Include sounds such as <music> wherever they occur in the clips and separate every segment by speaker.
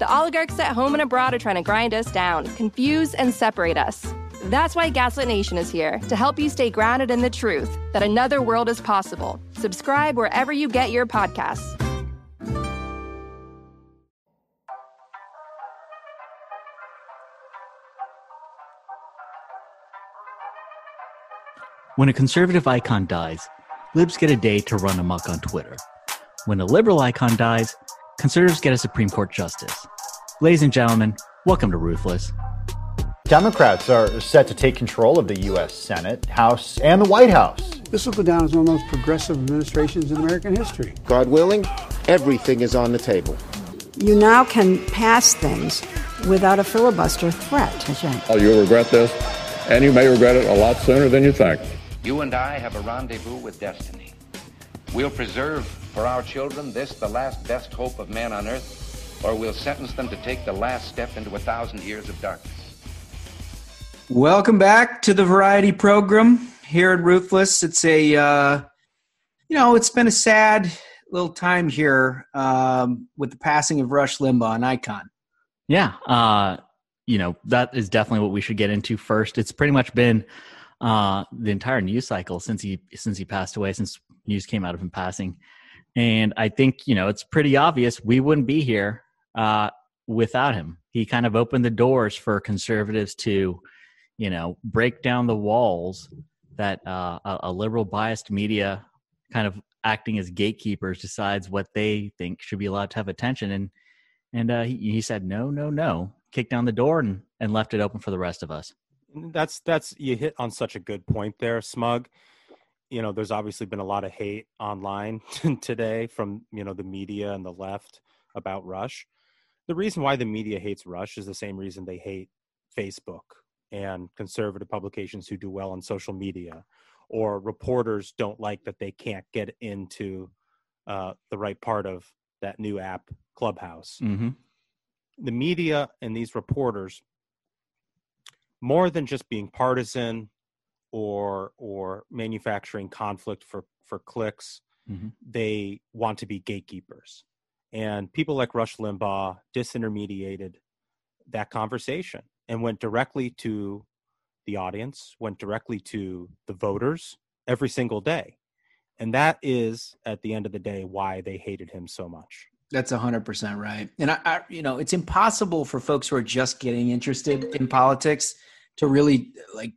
Speaker 1: The oligarchs at home and abroad are trying to grind us down, confuse, and separate us. That's why Gaslit Nation is here to help you stay grounded in the truth that another world is possible. Subscribe wherever you get your podcasts.
Speaker 2: When a conservative icon dies, libs get a day to run amok on Twitter. When a liberal icon dies, conservatives get a Supreme Court justice. Ladies and gentlemen, welcome to Ruthless.
Speaker 3: Democrats are set to take control of the U.S. Senate, House, and the White House.
Speaker 4: This will go down as one of the most progressive administrations in American history.
Speaker 5: God willing, everything is on the table.
Speaker 6: You now can pass things without a filibuster threat.
Speaker 7: Oh, you'll regret this, and you may regret it a lot sooner than you think.
Speaker 8: You and I have a rendezvous with destiny. We'll preserve for our children, this, the last best hope of man on earth, or we'll sentence them to take the last step into a thousand years of darkness.
Speaker 9: Welcome back to the Variety Program here at Ruthless. It's a, uh, you know, it's been a sad little time here um, with the passing of Rush Limbaugh, an icon.
Speaker 2: Yeah. Uh, you know, that is definitely what we should get into first. It's pretty much been uh, the entire news cycle since he since he passed away, since news came out of him passing. And I think, you know, it's pretty obvious we wouldn't be here uh, without him. He kind of opened the doors for conservatives to, you know, break down the walls that uh, a, a liberal biased media kind of acting as gatekeepers decides what they think should be allowed to have attention. And, and uh, he, he said, no, no, no, kicked down the door and, and left it open for the rest of us.
Speaker 10: That's, that's, you hit on such a good point there, Smug you know, there's obviously been a lot of hate online <laughs> today from, you know, the media and the left about Rush. The reason why the media hates Rush is the same reason they hate Facebook and conservative publications who do well on social media, or reporters don't like that they can't get into uh, the right part of that new app, Clubhouse. Mm-hmm. The media and these reporters, more than just being partisan or or manufacturing conflict for for clicks. Mm-hmm. They want to be gatekeepers, and people like Rush Limbaugh disintermediated that conversation and went directly to the audience, went directly to the voters every single day. And that is, at the end of the day, why they hated him so much.
Speaker 9: That's 100% right. And I, I, you know, it's impossible for folks who are just getting interested in politics to really like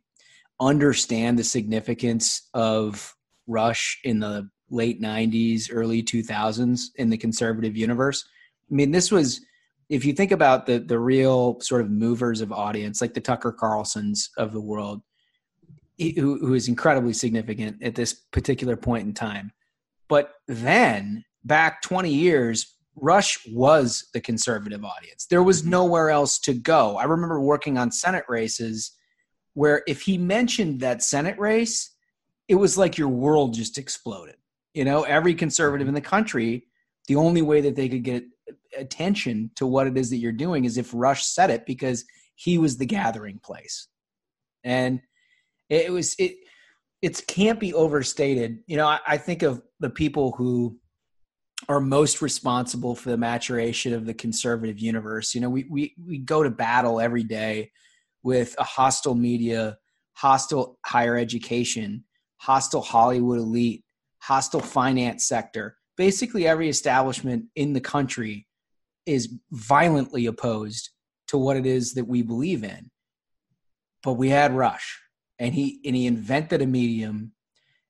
Speaker 9: understand the significance of Rush in the late 90s, early 2000s in the conservative universe. I mean, this was, if you think about the, the real sort of movers of audience, like the Tucker Carlsons of the world, who, who is incredibly significant at this particular point in time. But then, back 20 years, Rush was the conservative audience. There was mm-hmm. nowhere else to go. I remember working on Senate races – where if he mentioned that Senate race, it was like your world just exploded. You know, every conservative in the country, the only way that they could get attention to what it is that you're doing is if Rush said it because he was the gathering place. And it was it it can't be overstated. You know, I, I think of the people who are most responsible for the maturation of the conservative universe. You know, we we we go to battle every day with a hostile media, hostile higher education, hostile Hollywood elite, hostile finance sector. Basically, every establishment in the country is violently opposed to what it is that we believe in. But we had Rush, and he and he invented a medium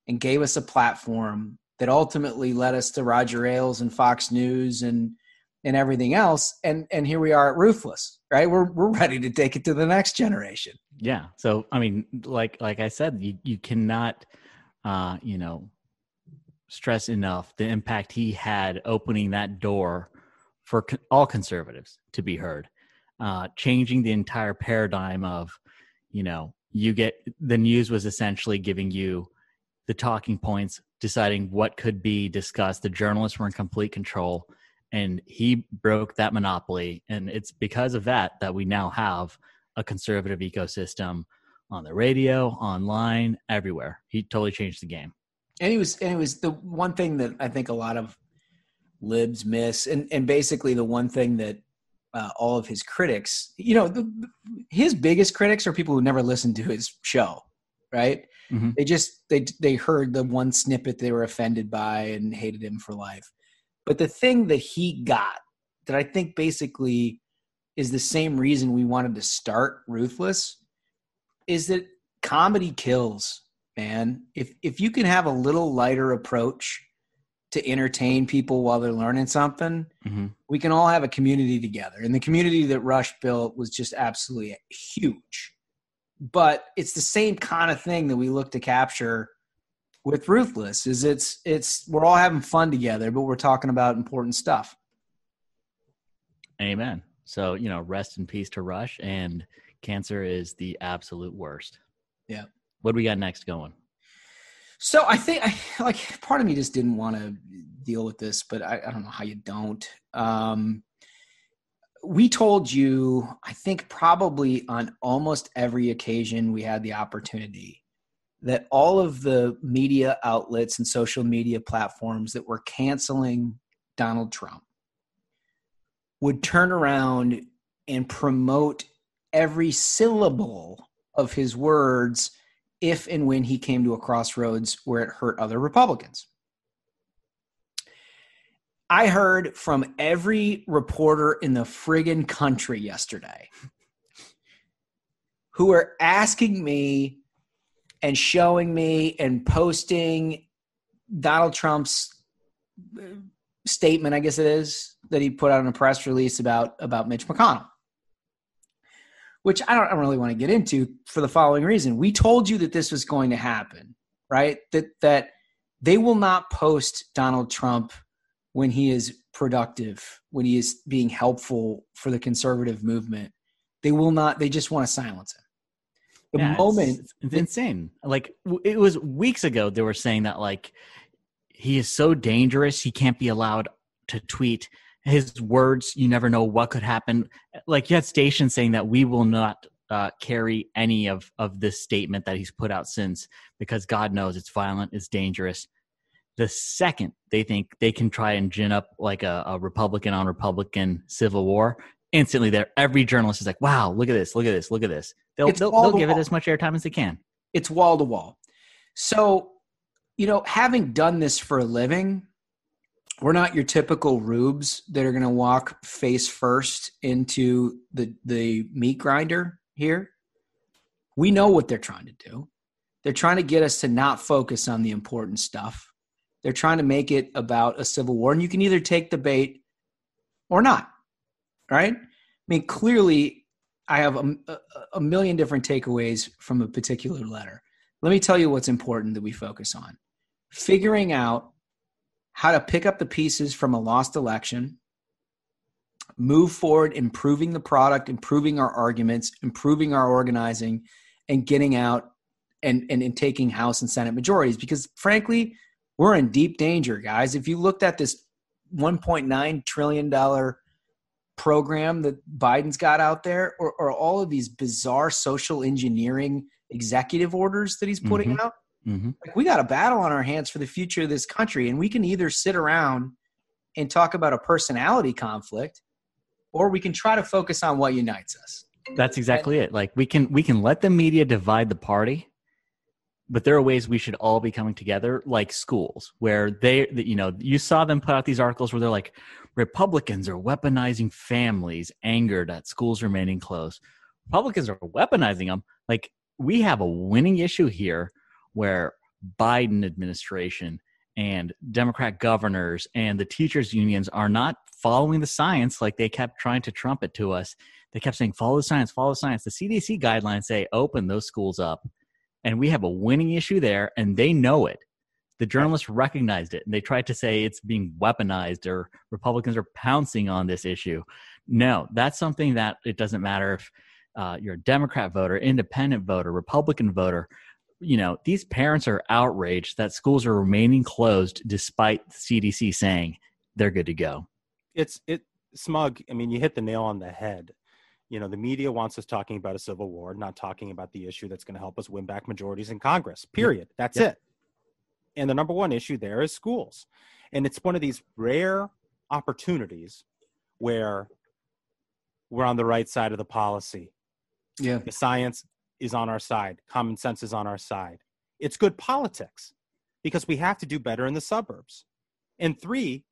Speaker 9: and gave us a platform that ultimately led us to Roger Ailes and Fox News and and everything else and and here we are at Ruthless right we're we're ready to take it to the next generation
Speaker 2: yeah so i mean like like i said you you cannot uh you know stress enough the impact he had opening that door for con- all conservatives to be heard uh changing the entire paradigm of you know you get the news was essentially giving you the talking points deciding what could be discussed the journalists were in complete control and he broke that monopoly and it's because of that that we now have a conservative ecosystem on the radio online everywhere he totally changed the game
Speaker 9: and he was and it was the one thing that i think a lot of libs miss and and basically the one thing that uh, all of his critics you know the, his biggest critics are people who never listened to his show right mm-hmm. they just they they heard the one snippet they were offended by and hated him for life but the thing that he got that I think basically is the same reason we wanted to start Ruthless is that comedy kills, man. If if you can have a little lighter approach to entertain people while they're learning something, mm-hmm. we can all have a community together. And the community that Rush built was just absolutely huge. But it's the same kind of thing that we look to capture with Ruthless is it's it's we're all having fun together, but we're talking about important stuff.
Speaker 2: Amen. So, you know, rest in peace to Rush and cancer is the absolute worst.
Speaker 9: Yeah.
Speaker 2: What do we got next going?
Speaker 9: So I think I like part of me just didn't want to deal with this, but I, I don't know how you don't. Um we told you, I think probably on almost every occasion we had the opportunity that all of the media outlets and social media platforms that were canceling Donald Trump would turn around and promote every syllable of his words if and when he came to a crossroads where it hurt other Republicans. I heard from every reporter in the friggin' country yesterday who are asking me and showing me and posting Donald Trump's uh, statement, I guess it is, that he put out in a press release about about Mitch McConnell. Which I don't, I don't really want to get into for the following reason. We told you that this was going to happen, right? That that they will not post Donald Trump when he is productive, when he is being helpful for the conservative movement. They will not, they just want to silence him
Speaker 2: the yeah, moment it's, it's insane like it was weeks ago they were saying that like he is so dangerous he can't be allowed to tweet his words you never know what could happen like you had stations saying that we will not uh, carry any of of this statement that he's put out since because god knows it's violent it's dangerous the second they think they can try and gin up like a, a republican on republican civil war instantly there every journalist is like wow look at this look at this look at this They'll they'll, they'll give it as much airtime as they can.
Speaker 9: It's wall to wall. So, you know, having done this for a living, we're not your typical rubes that are going to walk face first into the the meat grinder here. We know what they're trying to do. They're trying to get us to not focus on the important stuff. They're trying to make it about a civil war, and you can either take the bait or not. Right? I mean, clearly, I have a, a million different takeaways from a particular letter. Let me tell you what's important that we focus on figuring out how to pick up the pieces from a lost election, move forward, improving the product, improving our arguments, improving our organizing, and getting out and, and, and taking House and Senate majorities. Because frankly, we're in deep danger, guys. If you looked at this $1.9 trillion program that Biden's got out there, or, or all of these bizarre social engineering executive orders that he's putting mm-hmm. out. Mm-hmm. Like we got a battle on our hands for the future of this country, and we can either sit around and talk about a personality conflict, or we can try to focus on what unites us.
Speaker 2: That's exactly and, it. Like we can we can let the media divide the party, but there are ways we should all be coming together like schools where they you know you saw them put out these articles where they're like republicans are weaponizing families angered at schools remaining closed republicans are weaponizing them like we have a winning issue here where biden administration and democrat governors and the teachers unions are not following the science like they kept trying to trumpet to us they kept saying follow the science follow the science the cdc guidelines say open those schools up and we have a winning issue there and they know it the journalists recognized it and they tried to say it's being weaponized or republicans are pouncing on this issue no that's something that it doesn't matter if uh, you're a democrat voter independent voter republican voter you know these parents are outraged that schools are remaining closed despite the cdc saying they're good to go
Speaker 10: it's it smug i mean you hit the nail on the head you know the media wants us talking about a civil war not talking about the issue that's going to help us win back majorities in congress period that's yeah. it and the number one issue there is schools and it's one of these rare opportunities where we're on the right side of the policy
Speaker 9: yeah
Speaker 10: the science is on our side common sense is on our side it's good politics because we have to do better in the suburbs and three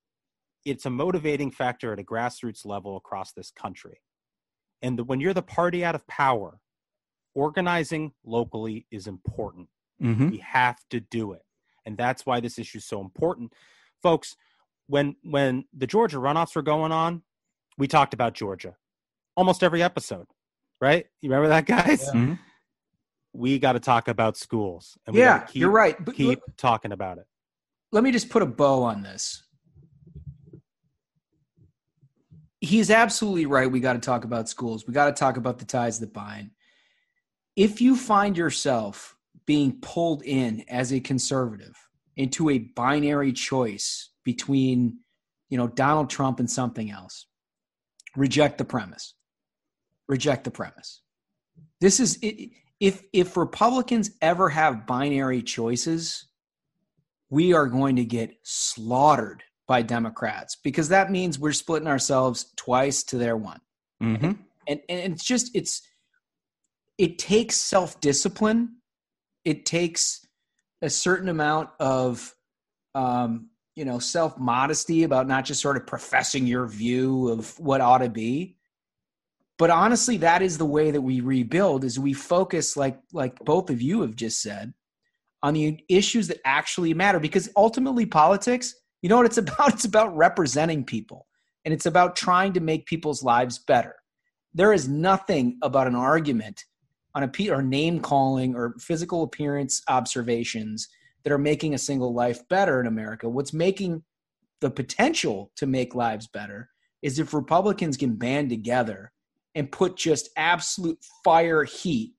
Speaker 10: it's a motivating factor at a grassroots level across this country and the, when you're the party out of power, organizing locally is important. Mm-hmm. We have to do it. And that's why this issue is so important. Folks, when when the Georgia runoffs were going on, we talked about Georgia almost every episode, right? You remember that, guys? Yeah. Mm-hmm. We got to talk about schools.
Speaker 9: yeah, keep, you're right.
Speaker 10: But keep look, talking about it.
Speaker 9: Let me just put a bow on this. he's absolutely right. We got to talk about schools. We got to talk about the ties that bind. If you find yourself being pulled in as a conservative into a binary choice between, you know, Donald Trump and something else, reject the premise. Reject the premise. This is if if Republicans ever have binary choices, we are going to get slaughtered by Democrats because that means we're splitting ourselves twice to their one. Mm-hmm. And, and, and it's just, it's, it takes self discipline. It takes a certain amount of, um, you know, self modesty about not just sort of professing your view of what ought to be. But honestly, that is the way that we rebuild is we focus like like both of you have just said on the issues that actually matter because ultimately politics you know what it's <laughs> about? It's about representing people and it's about trying to make people's lives better. There is nothing about an argument on a P or name calling or physical appearance observations that are making a single life better in America. What's making the potential to make lives better is if Republicans can band together and put just absolute fire heat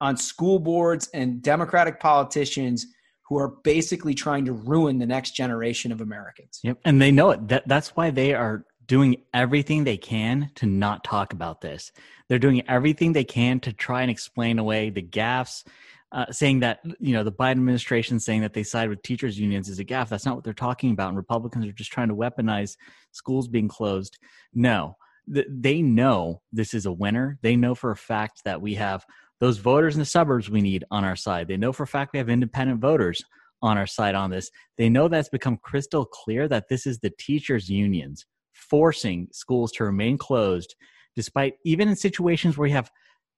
Speaker 9: on school boards and Democratic politicians who are basically trying to ruin the next generation of Americans.
Speaker 2: Yep. And they know it. That, that's why they are doing everything they can to not talk about this. They're doing everything they can to try and explain away the gaffes, uh, saying that you know the Biden administration saying that they side with teachers unions is a gaffe. That's not what they're talking about. And Republicans are just trying to weaponize schools being closed. No, th- they know this is a winner. They know for a fact that we have those voters in the suburbs we need on our side. They know for a fact we have independent voters on our side on this. They know that's become crystal clear that this is the teachers' unions forcing schools to remain closed, despite even in situations where you have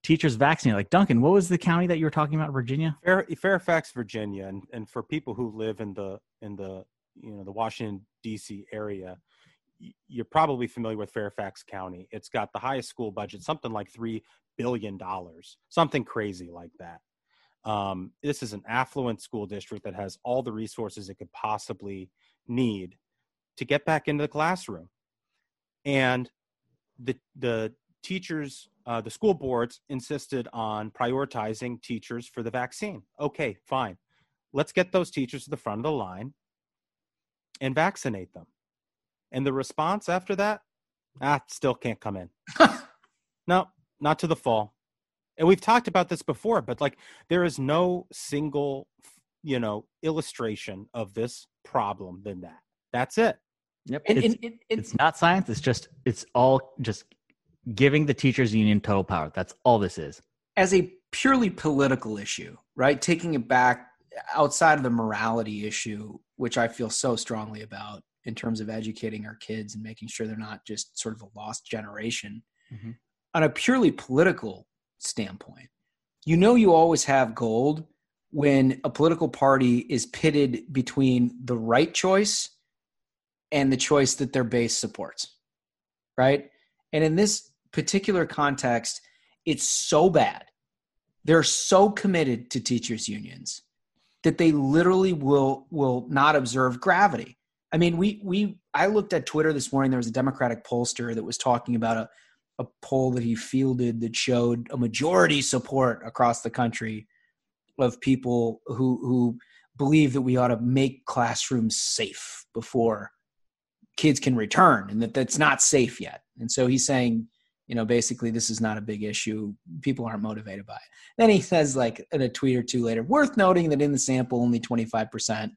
Speaker 2: teachers vaccinated. Like Duncan, what was the county that you were talking about, Virginia? Fair,
Speaker 10: Fairfax, Virginia, and and for people who live in the in the you know the Washington D.C. area, you're probably familiar with Fairfax County. It's got the highest school budget, something like three billion dollars, something crazy like that. Um, this is an affluent school district that has all the resources it could possibly need to get back into the classroom, and the the teachers, uh, the school boards insisted on prioritizing teachers for the vaccine. Okay, fine, let's get those teachers to the front of the line and vaccinate them and the response after that, ah, still can't come in. <laughs> no, not to the fall. And we've talked about this before, but like there is no single, you know, illustration of this problem than that. That's it.
Speaker 2: Yep. And, it's, and, and, it's not science. It's just, it's all just giving the teachers union total power. That's all this is.
Speaker 9: As a purely political issue, right? Taking it back outside of the morality issue, which I feel so strongly about, in terms of educating our kids and making sure they're not just sort of a lost generation. Mm-hmm. On a purely political standpoint, you know, you always have gold when a political party is pitted between the right choice and the choice that their base supports, right? And in this particular context, it's so bad. They're so committed to teachers unions that they literally will will not observe gravity. I mean, we we I looked at Twitter this morning. There was a Democratic pollster that was talking about a a poll that he fielded that showed a majority support across the country of people who who believe that we ought to make classrooms safe before kids can return and that that's not safe yet. And so he's saying, you know, basically this is not a big issue. People aren't motivated by it. Then he says like in a tweet or two later, worth noting that in the sample only 25%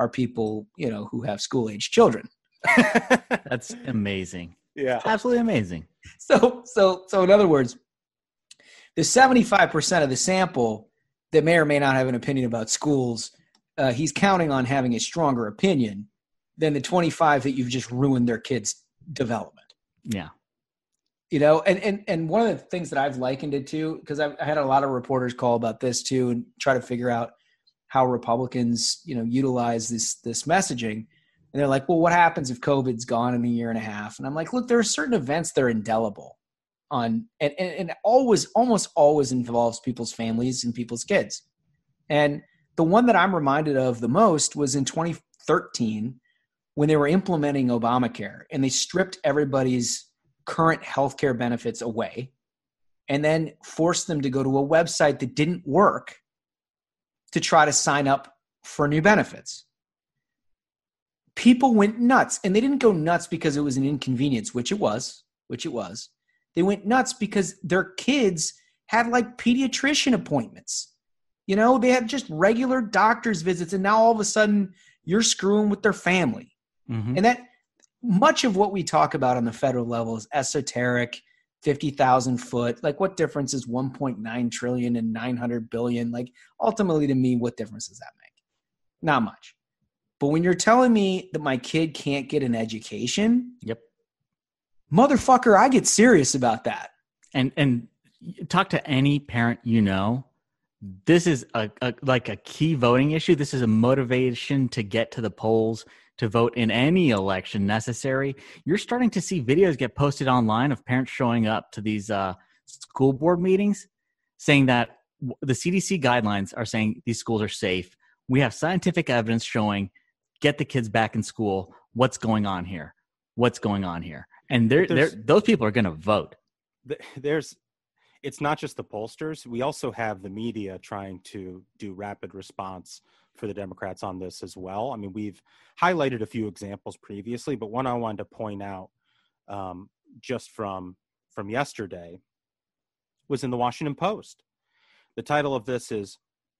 Speaker 9: are people you know who have school age children
Speaker 2: <laughs> that's amazing
Speaker 10: yeah
Speaker 2: absolutely amazing
Speaker 9: so so so in other words the 75% of the sample that may or may not have an opinion about schools uh, he's counting on having a stronger opinion than the 25 that you've just ruined their kids development
Speaker 2: yeah
Speaker 9: you know and and and one of the things that i've likened it to because i had a lot of reporters call about this too and try to figure out how Republicans, you know, utilize this this messaging. And they're like, well, what happens if COVID's gone in a year and a half? And I'm like, look, there are certain events that are indelible on and, and, and always almost always involves people's families and people's kids. And the one that I'm reminded of the most was in 2013 when they were implementing Obamacare and they stripped everybody's current health care benefits away and then forced them to go to a website that didn't work to try to sign up for new benefits. People went nuts, and they didn't go nuts because it was an inconvenience, which it was, which it was. They went nuts because their kids had like pediatrician appointments. You know, they had just regular doctor's visits, and now all of a sudden you're screwing with their family. Mm-hmm. And that much of what we talk about on the federal level is esoteric 50,000 foot? Like, what difference is 1.9 trillion and 900 billion? Like, ultimately, to me, what difference does that make? Not much. But when you're telling me that my kid can't get an education,
Speaker 2: yep,
Speaker 9: motherfucker, I get serious about that.
Speaker 2: And and talk to any parent you know. This is a, a like a key voting issue. This is a motivation to get to the polls to vote in any election necessary, you're starting to see videos get posted online of parents showing up to these uh, school board meetings saying that the CDC guidelines are saying these schools are safe. We have scientific evidence showing get the kids back in school. What's going on here? What's going on here? And they're, they're, those people are going to vote.
Speaker 10: There's, it's not just the pollsters. We also have the media trying to do rapid response for the Democrats on this as well. I mean, we've highlighted a few examples previously, but one I wanted to point out um, just from from yesterday was in the Washington Post. The title of this is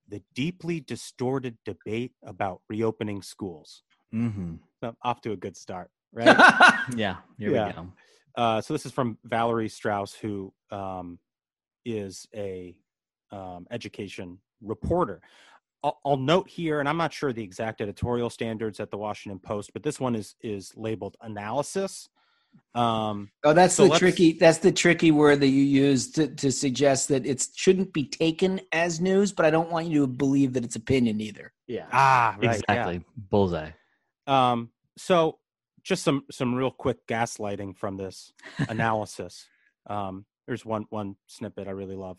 Speaker 10: "The Deeply Distorted Debate About Reopening Schools." Mm-hmm. So, off to a good start, right? <laughs>
Speaker 2: yeah,
Speaker 10: here yeah. we go. Uh, so this is from Valerie Strauss, who um, is a um, education reporter. I'll, I'll note here, and I'm not sure the exact editorial standards at the Washington Post, but this one is is labeled analysis.
Speaker 9: Um, oh, that's so the tricky. That's the tricky word that you use to, to suggest that it shouldn't be taken as news, but I don't want you to believe that it's opinion either.
Speaker 10: Yeah. Ah,
Speaker 2: right, exactly. Yeah. Bullseye. Um,
Speaker 10: so, just some some real quick gaslighting from this <laughs> analysis. um, there's one one snippet I really love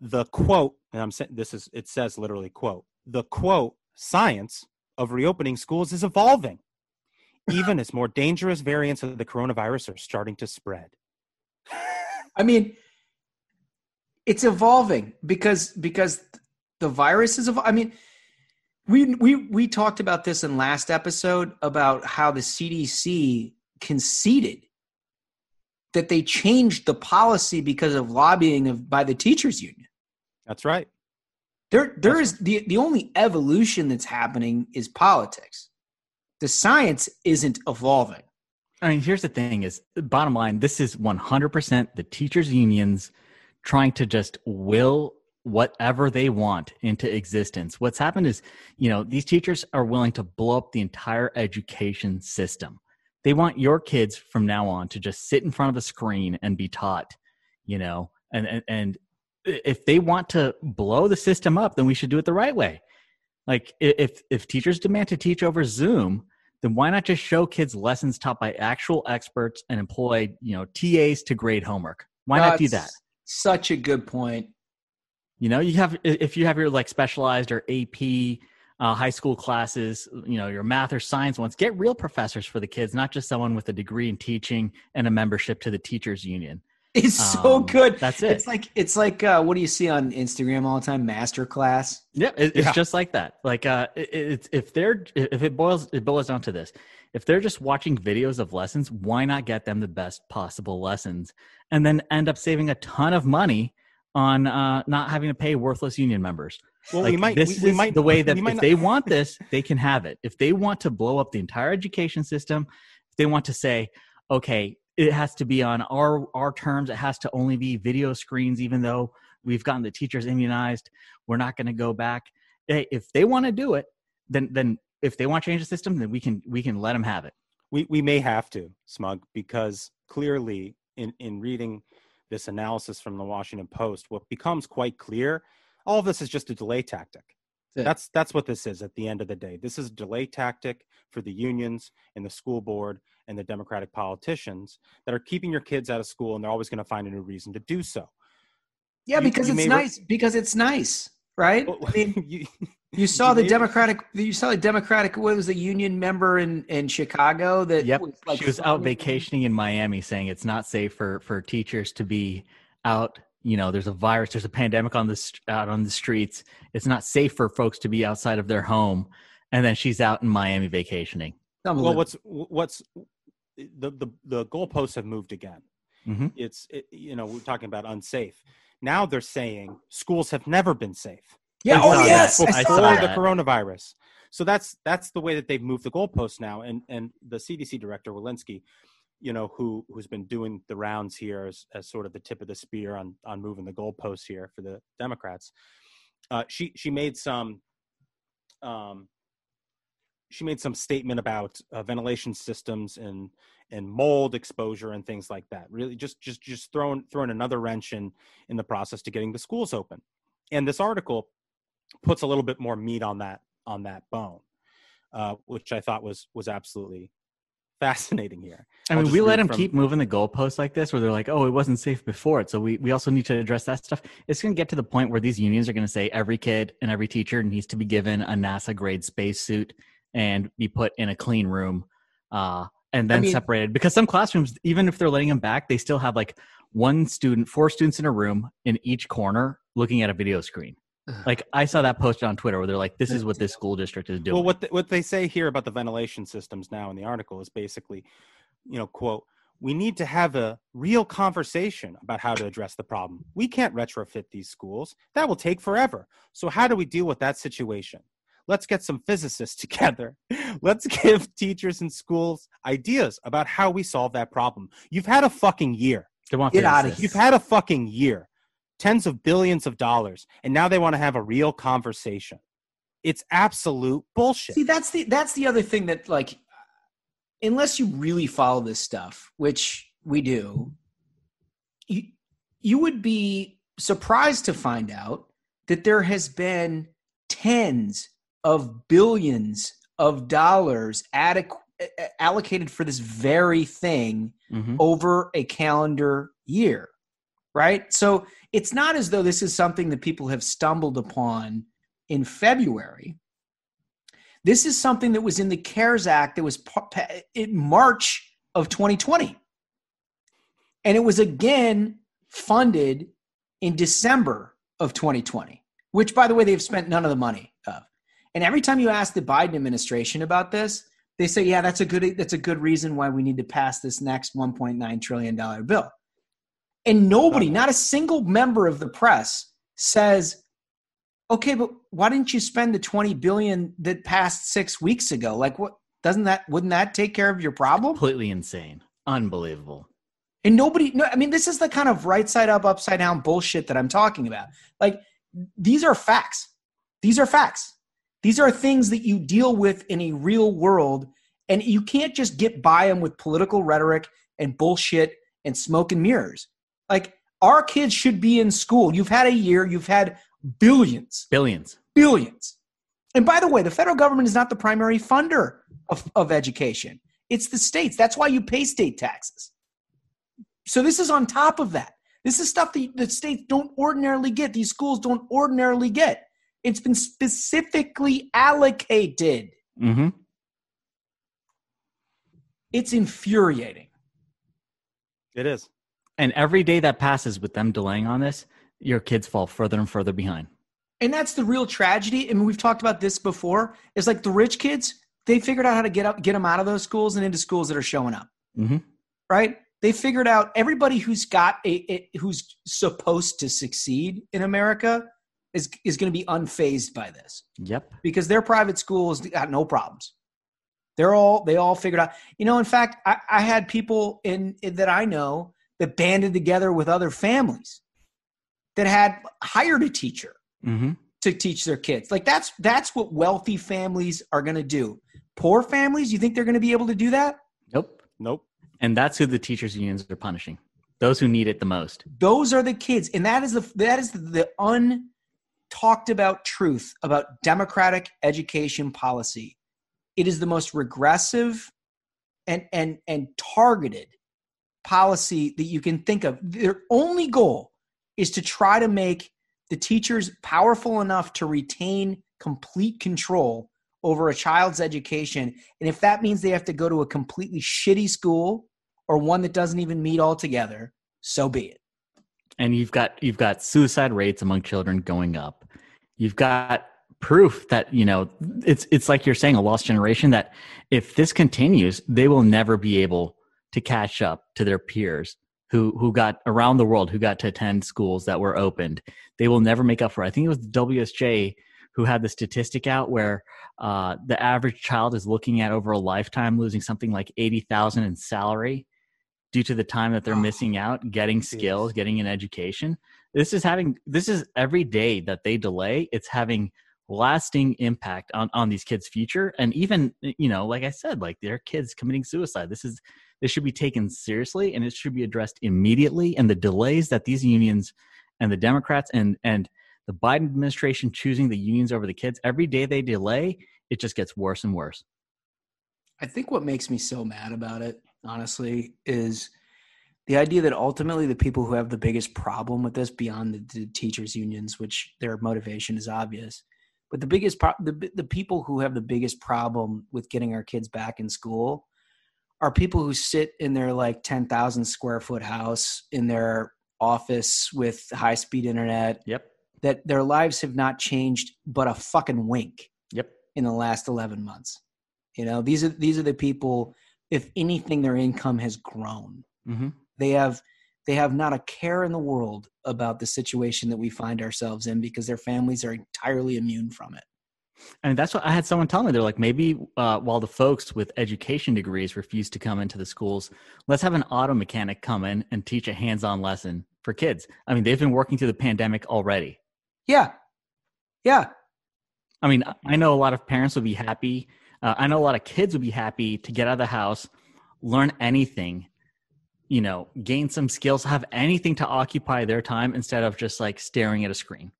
Speaker 10: the quote, and I'm saying this is, it says literally quote, the quote, science of reopening schools is evolving, even as more dangerous variants of the coronavirus are starting to spread.
Speaker 9: I mean, it's evolving because because the virus is. Evol- I mean, we we we talked about this in last episode about how the CDC conceded that they changed the policy because of lobbying of, by the teachers union.
Speaker 10: That's right.
Speaker 9: There, there that's is the, the only evolution that's happening is politics. The science isn't evolving.
Speaker 2: I mean, here's the thing: is bottom line, this is 100% the teachers unions trying to just will whatever they want into existence. What's happened is, you know, these teachers are willing to blow up the entire education system they want your kids from now on to just sit in front of a screen and be taught, you know, and, and, and if they want to blow the system up, then we should do it the right way. Like if, if teachers demand to teach over Zoom, then why not just show kids lessons taught by actual experts and employ, you know, TAs to grade homework? Why That's not do that?
Speaker 9: Such a good point.
Speaker 2: You know, you have if you have your like specialized or AP uh, high school classes, you know, your math or science ones. Get real professors for the kids, not just someone with a degree in teaching and a membership to the teachers union.
Speaker 9: It's so um, good.
Speaker 2: That's
Speaker 9: it. It's like it's like uh, what do you see on Instagram all the time? Masterclass.
Speaker 2: Yeah, it, it's yeah. just like that. Like uh, it, if they're if it boils it boils down to this, if they're just watching videos of lessons, why not get them the best possible lessons and then end up saving a ton of money on uh, not having to pay worthless union members. Well, like, we might. This we, is we might, the way <laughs> that if not... they want this, they can have it. If they want to blow up the entire education system, if they want to say, okay, it has to be on our our terms. It has to only be video screens, even though we've gotten the teachers immunized. We're not going to go back. Eh, if they want to do it, then then if they want to change the system, then we can we can let them have it.
Speaker 10: We we may have to smug because clearly in in reading this analysis from the Washington Post, what becomes quite clear all of this is just a delay tactic. That's, that's that's what this is at the end of the day. This is a delay tactic for the unions and the school board and the democratic politicians that are keeping your kids out of school and they're always going to find a new reason to do so.
Speaker 9: Yeah, you, because you it's nice. Re- because it's nice, right? Well, I mean, <laughs> you, you saw the Democratic. You saw the Democratic. What was the union member in in Chicago that?
Speaker 2: Yep, was like she was out vacationing in Miami, saying it's not safe for for teachers to be out you know there's a virus there's a pandemic on this out on the streets it's not safe for folks to be outside of their home and then she's out in miami vacationing
Speaker 10: well what's what's the the, the goalposts have moved again mm-hmm. it's it, you know we're talking about unsafe now they're saying schools have never been safe
Speaker 9: yeah oh yes before
Speaker 10: the that. coronavirus so that's that's the way that they've moved the goalposts now and and the cdc director walensky you know who who's been doing the rounds here as, as sort of the tip of the spear on on moving the goalposts here for the Democrats. Uh, she she made some um, she made some statement about uh, ventilation systems and and mold exposure and things like that. Really, just just just throwing throwing another wrench in in the process to getting the schools open. And this article puts a little bit more meat on that on that bone, uh, which I thought was was absolutely fascinating here.
Speaker 2: I mean, we let them from- keep moving the goalposts like this, where they're like, "Oh, it wasn't safe before it, so we we also need to address that stuff." It's going to get to the point where these unions are going to say every kid and every teacher needs to be given a NASA grade spacesuit and be put in a clean room, uh, and then I mean, separated. Because some classrooms, even if they're letting them back, they still have like one student, four students in a room in each corner looking at a video screen. <sighs> like I saw that posted on Twitter where they're like, "This is what this school district is doing."
Speaker 10: Well, what the, what they say here about the ventilation systems now in the article is basically, you know, quote, "We need to have a real conversation about how to address the problem. We can't retrofit these schools; that will take forever. So, how do we deal with that situation? Let's get some physicists <laughs> together. Let's give teachers and schools ideas about how we solve that problem. You've had a fucking year. Get out of here. You've had a fucking year tens of billions of dollars, and now they want to have a real conversation. It's absolute bullshit.
Speaker 9: See, that's the that's the other thing that like unless you really follow this stuff, which we do, you, you would be surprised to find out that there has been tens of billions of dollars adequate allocated for this very thing mm-hmm. over a calendar year right? So it's not as though this is something that people have stumbled upon in February. This is something that was in the CARES Act that was in March of 2020. And it was again funded in December of 2020, which, by the way, they've spent none of the money of. And every time you ask the Biden administration about this, they say, "Yeah, that's a good that's a good reason why we need to pass this next 1.9 trillion dollar bill." And nobody, uh-huh. not a single member of the press says, okay, but why didn't you spend the 20 billion that passed six weeks ago? Like what doesn't that wouldn't that take care of your problem?
Speaker 2: Completely insane. Unbelievable.
Speaker 9: And nobody no, I mean, this is the kind of right side up, upside down bullshit that I'm talking about. Like these are facts. These are facts. These are things that you deal with in a real world, and you can't just get by them with political rhetoric and bullshit and smoke and mirrors. Like our kids should be in school. You've had a year, you've had billions.
Speaker 2: Billions.
Speaker 9: Billions. And by the way, the federal government is not the primary funder of, of education. It's the states. That's why you pay state taxes. So this is on top of that. This is stuff that the states don't ordinarily get. These schools don't ordinarily get. It's been specifically allocated. Mm-hmm. It's infuriating.
Speaker 10: It is.
Speaker 2: And every day that passes with them delaying on this, your kids fall further and further behind.
Speaker 9: And that's the real tragedy. I and mean, we've talked about this before. It's like the rich kids, they figured out how to get up, get them out of those schools and into schools that are showing up. Mm-hmm. Right? They figured out everybody who's got a, a who's supposed to succeed in America is is going to be unfazed by this.
Speaker 2: Yep.
Speaker 9: Because their private schools got no problems. They're all they all figured out. You know, in fact, I, I had people in, in that I know that banded together with other families that had hired a teacher mm-hmm. to teach their kids. Like that's that's what wealthy families are going to do. Poor families, you think they're going to be able to do that?
Speaker 10: Nope. Nope.
Speaker 2: And that's who the teachers unions are punishing. Those who need it the most.
Speaker 9: Those are the kids, and that is the that is the untalked about truth about democratic education policy. It is the most regressive and and and targeted policy that you can think of. Their only goal is to try to make the teachers powerful enough to retain complete control over a child's education. And if that means they have to go to a completely shitty school or one that doesn't even meet altogether, so be it.
Speaker 2: And you've got you've got suicide rates among children going up. You've got proof that you know it's it's like you're saying a lost generation that if this continues, they will never be able to catch up to their peers who who got around the world who got to attend schools that were opened. They will never make up for. It. I think it was the WSJ who had the statistic out where uh, the average child is looking at over a lifetime losing something like eighty thousand in salary due to the time that they're missing out getting skills, getting an education. This is having this is every day that they delay. It's having lasting impact on on these kids future and even you know like i said like their kids committing suicide this is this should be taken seriously and it should be addressed immediately and the delays that these unions and the democrats and and the biden administration choosing the unions over the kids every day they delay it just gets worse and worse
Speaker 9: i think what makes me so mad about it honestly is the idea that ultimately the people who have the biggest problem with this beyond the, the teachers unions which their motivation is obvious but the biggest pro- the the people who have the biggest problem with getting our kids back in school are people who sit in their like 10,000 square foot house in their office with high speed internet.
Speaker 2: Yep.
Speaker 9: That their lives have not changed but a fucking wink.
Speaker 2: Yep.
Speaker 9: In the last 11 months. You know, these are these are the people if anything their income has grown. Mm-hmm. They have they have not a care in the world about the situation that we find ourselves in because their families are entirely immune from it.
Speaker 2: And that's what I had someone tell me. They're like, maybe uh, while the folks with education degrees refuse to come into the schools, let's have an auto mechanic come in and teach a hands on lesson for kids. I mean, they've been working through the pandemic already.
Speaker 9: Yeah. Yeah.
Speaker 2: I mean, I know a lot of parents would be happy. Uh, I know a lot of kids would be happy to get out of the house, learn anything, you know, gain some skills, have anything to occupy their time instead of just like staring at a screen.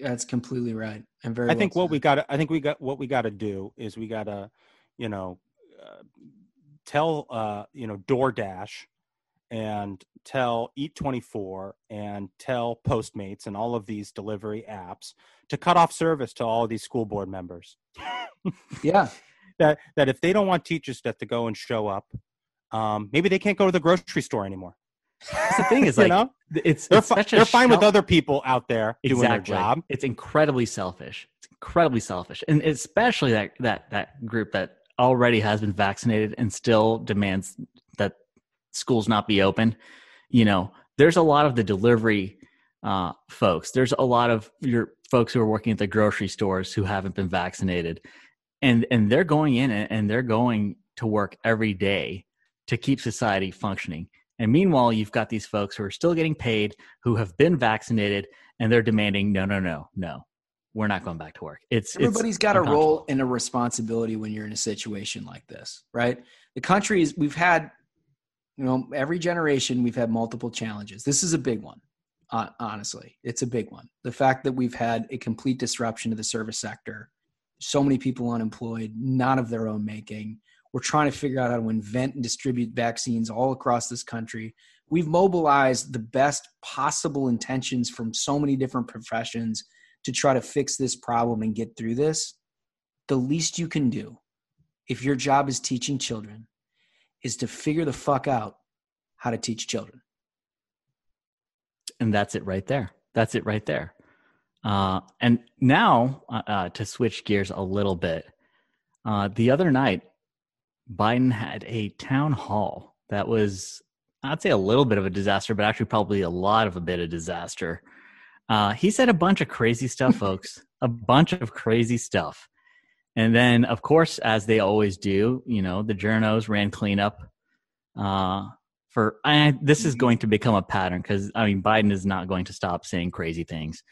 Speaker 9: That's completely right. And very.
Speaker 10: I well think said. what we got. I think we got what we got to do is we got to, you know, uh, tell uh, you know DoorDash and tell Eat24 and tell Postmates and all of these delivery apps to cut off service to all of these school board members.
Speaker 9: <laughs> yeah.
Speaker 10: That that if they don't want teachers to, to go and show up um, maybe they can't go to the grocery store anymore.
Speaker 2: That's the thing is <laughs> like you know? it's
Speaker 10: they're, it's
Speaker 2: fi-
Speaker 10: they're fine with other people out there
Speaker 2: exactly.
Speaker 10: doing their job.
Speaker 2: It's incredibly selfish. It's incredibly selfish, and especially that that that group that already has been vaccinated and still demands that schools not be open. You know, there's a lot of the delivery uh, folks. There's a lot of your folks who are working at the grocery stores who haven't been vaccinated, and and they're going in and they're going to work every day to keep society functioning. And meanwhile, you've got these folks who are still getting paid, who have been vaccinated, and they're demanding, no, no, no, no, we're not going back to work.
Speaker 9: It's everybody's it's got a role and a responsibility when you're in a situation like this, right? The country is we've had, you know, every generation we've had multiple challenges. This is a big one. Uh, honestly, it's a big one. The fact that we've had a complete disruption to the service sector, so many people unemployed, not of their own making we're trying to figure out how to invent and distribute vaccines all across this country. We've mobilized the best possible intentions from so many different professions to try to fix this problem and get through this. The least you can do if your job is teaching children is to figure the fuck out how to teach children.
Speaker 2: And that's it right there. That's it right there. Uh, and now uh, uh to switch gears a little bit, uh, the other night Biden had a town hall that was, I'd say, a little bit of a disaster, but actually probably a lot of a bit of disaster. Uh, he said a bunch of crazy stuff, <laughs> folks. a bunch of crazy stuff. And then, of course, as they always do, you know, the journos ran cleanup. Uh, for I, this is mm-hmm. going to become a pattern because I mean Biden is not going to stop saying crazy things.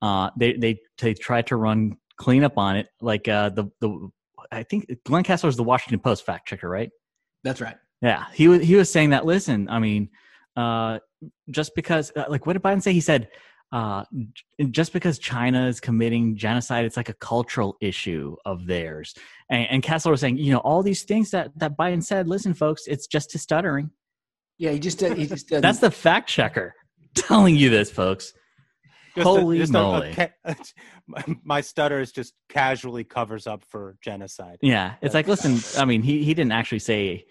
Speaker 2: Uh, they they they tried to run cleanup on it, like uh, the the I think Glenn Kessler is the Washington Post fact checker, right?
Speaker 9: That's right.
Speaker 2: Yeah, he was he was saying that. Listen, I mean, uh, just because uh, like what did Biden say? He said uh, just because China is committing genocide, it's like a cultural issue of theirs. And, and was saying, you know, all these things that that Biden said. Listen, folks, it's just his stuttering.
Speaker 9: Yeah, he just he just
Speaker 2: that's the fact checker telling you this, folks. Just Holy a, just moly! A, a,
Speaker 10: <laughs> my just casually covers up for genocide.
Speaker 2: Yeah, it's like, listen, I mean, he he didn't actually say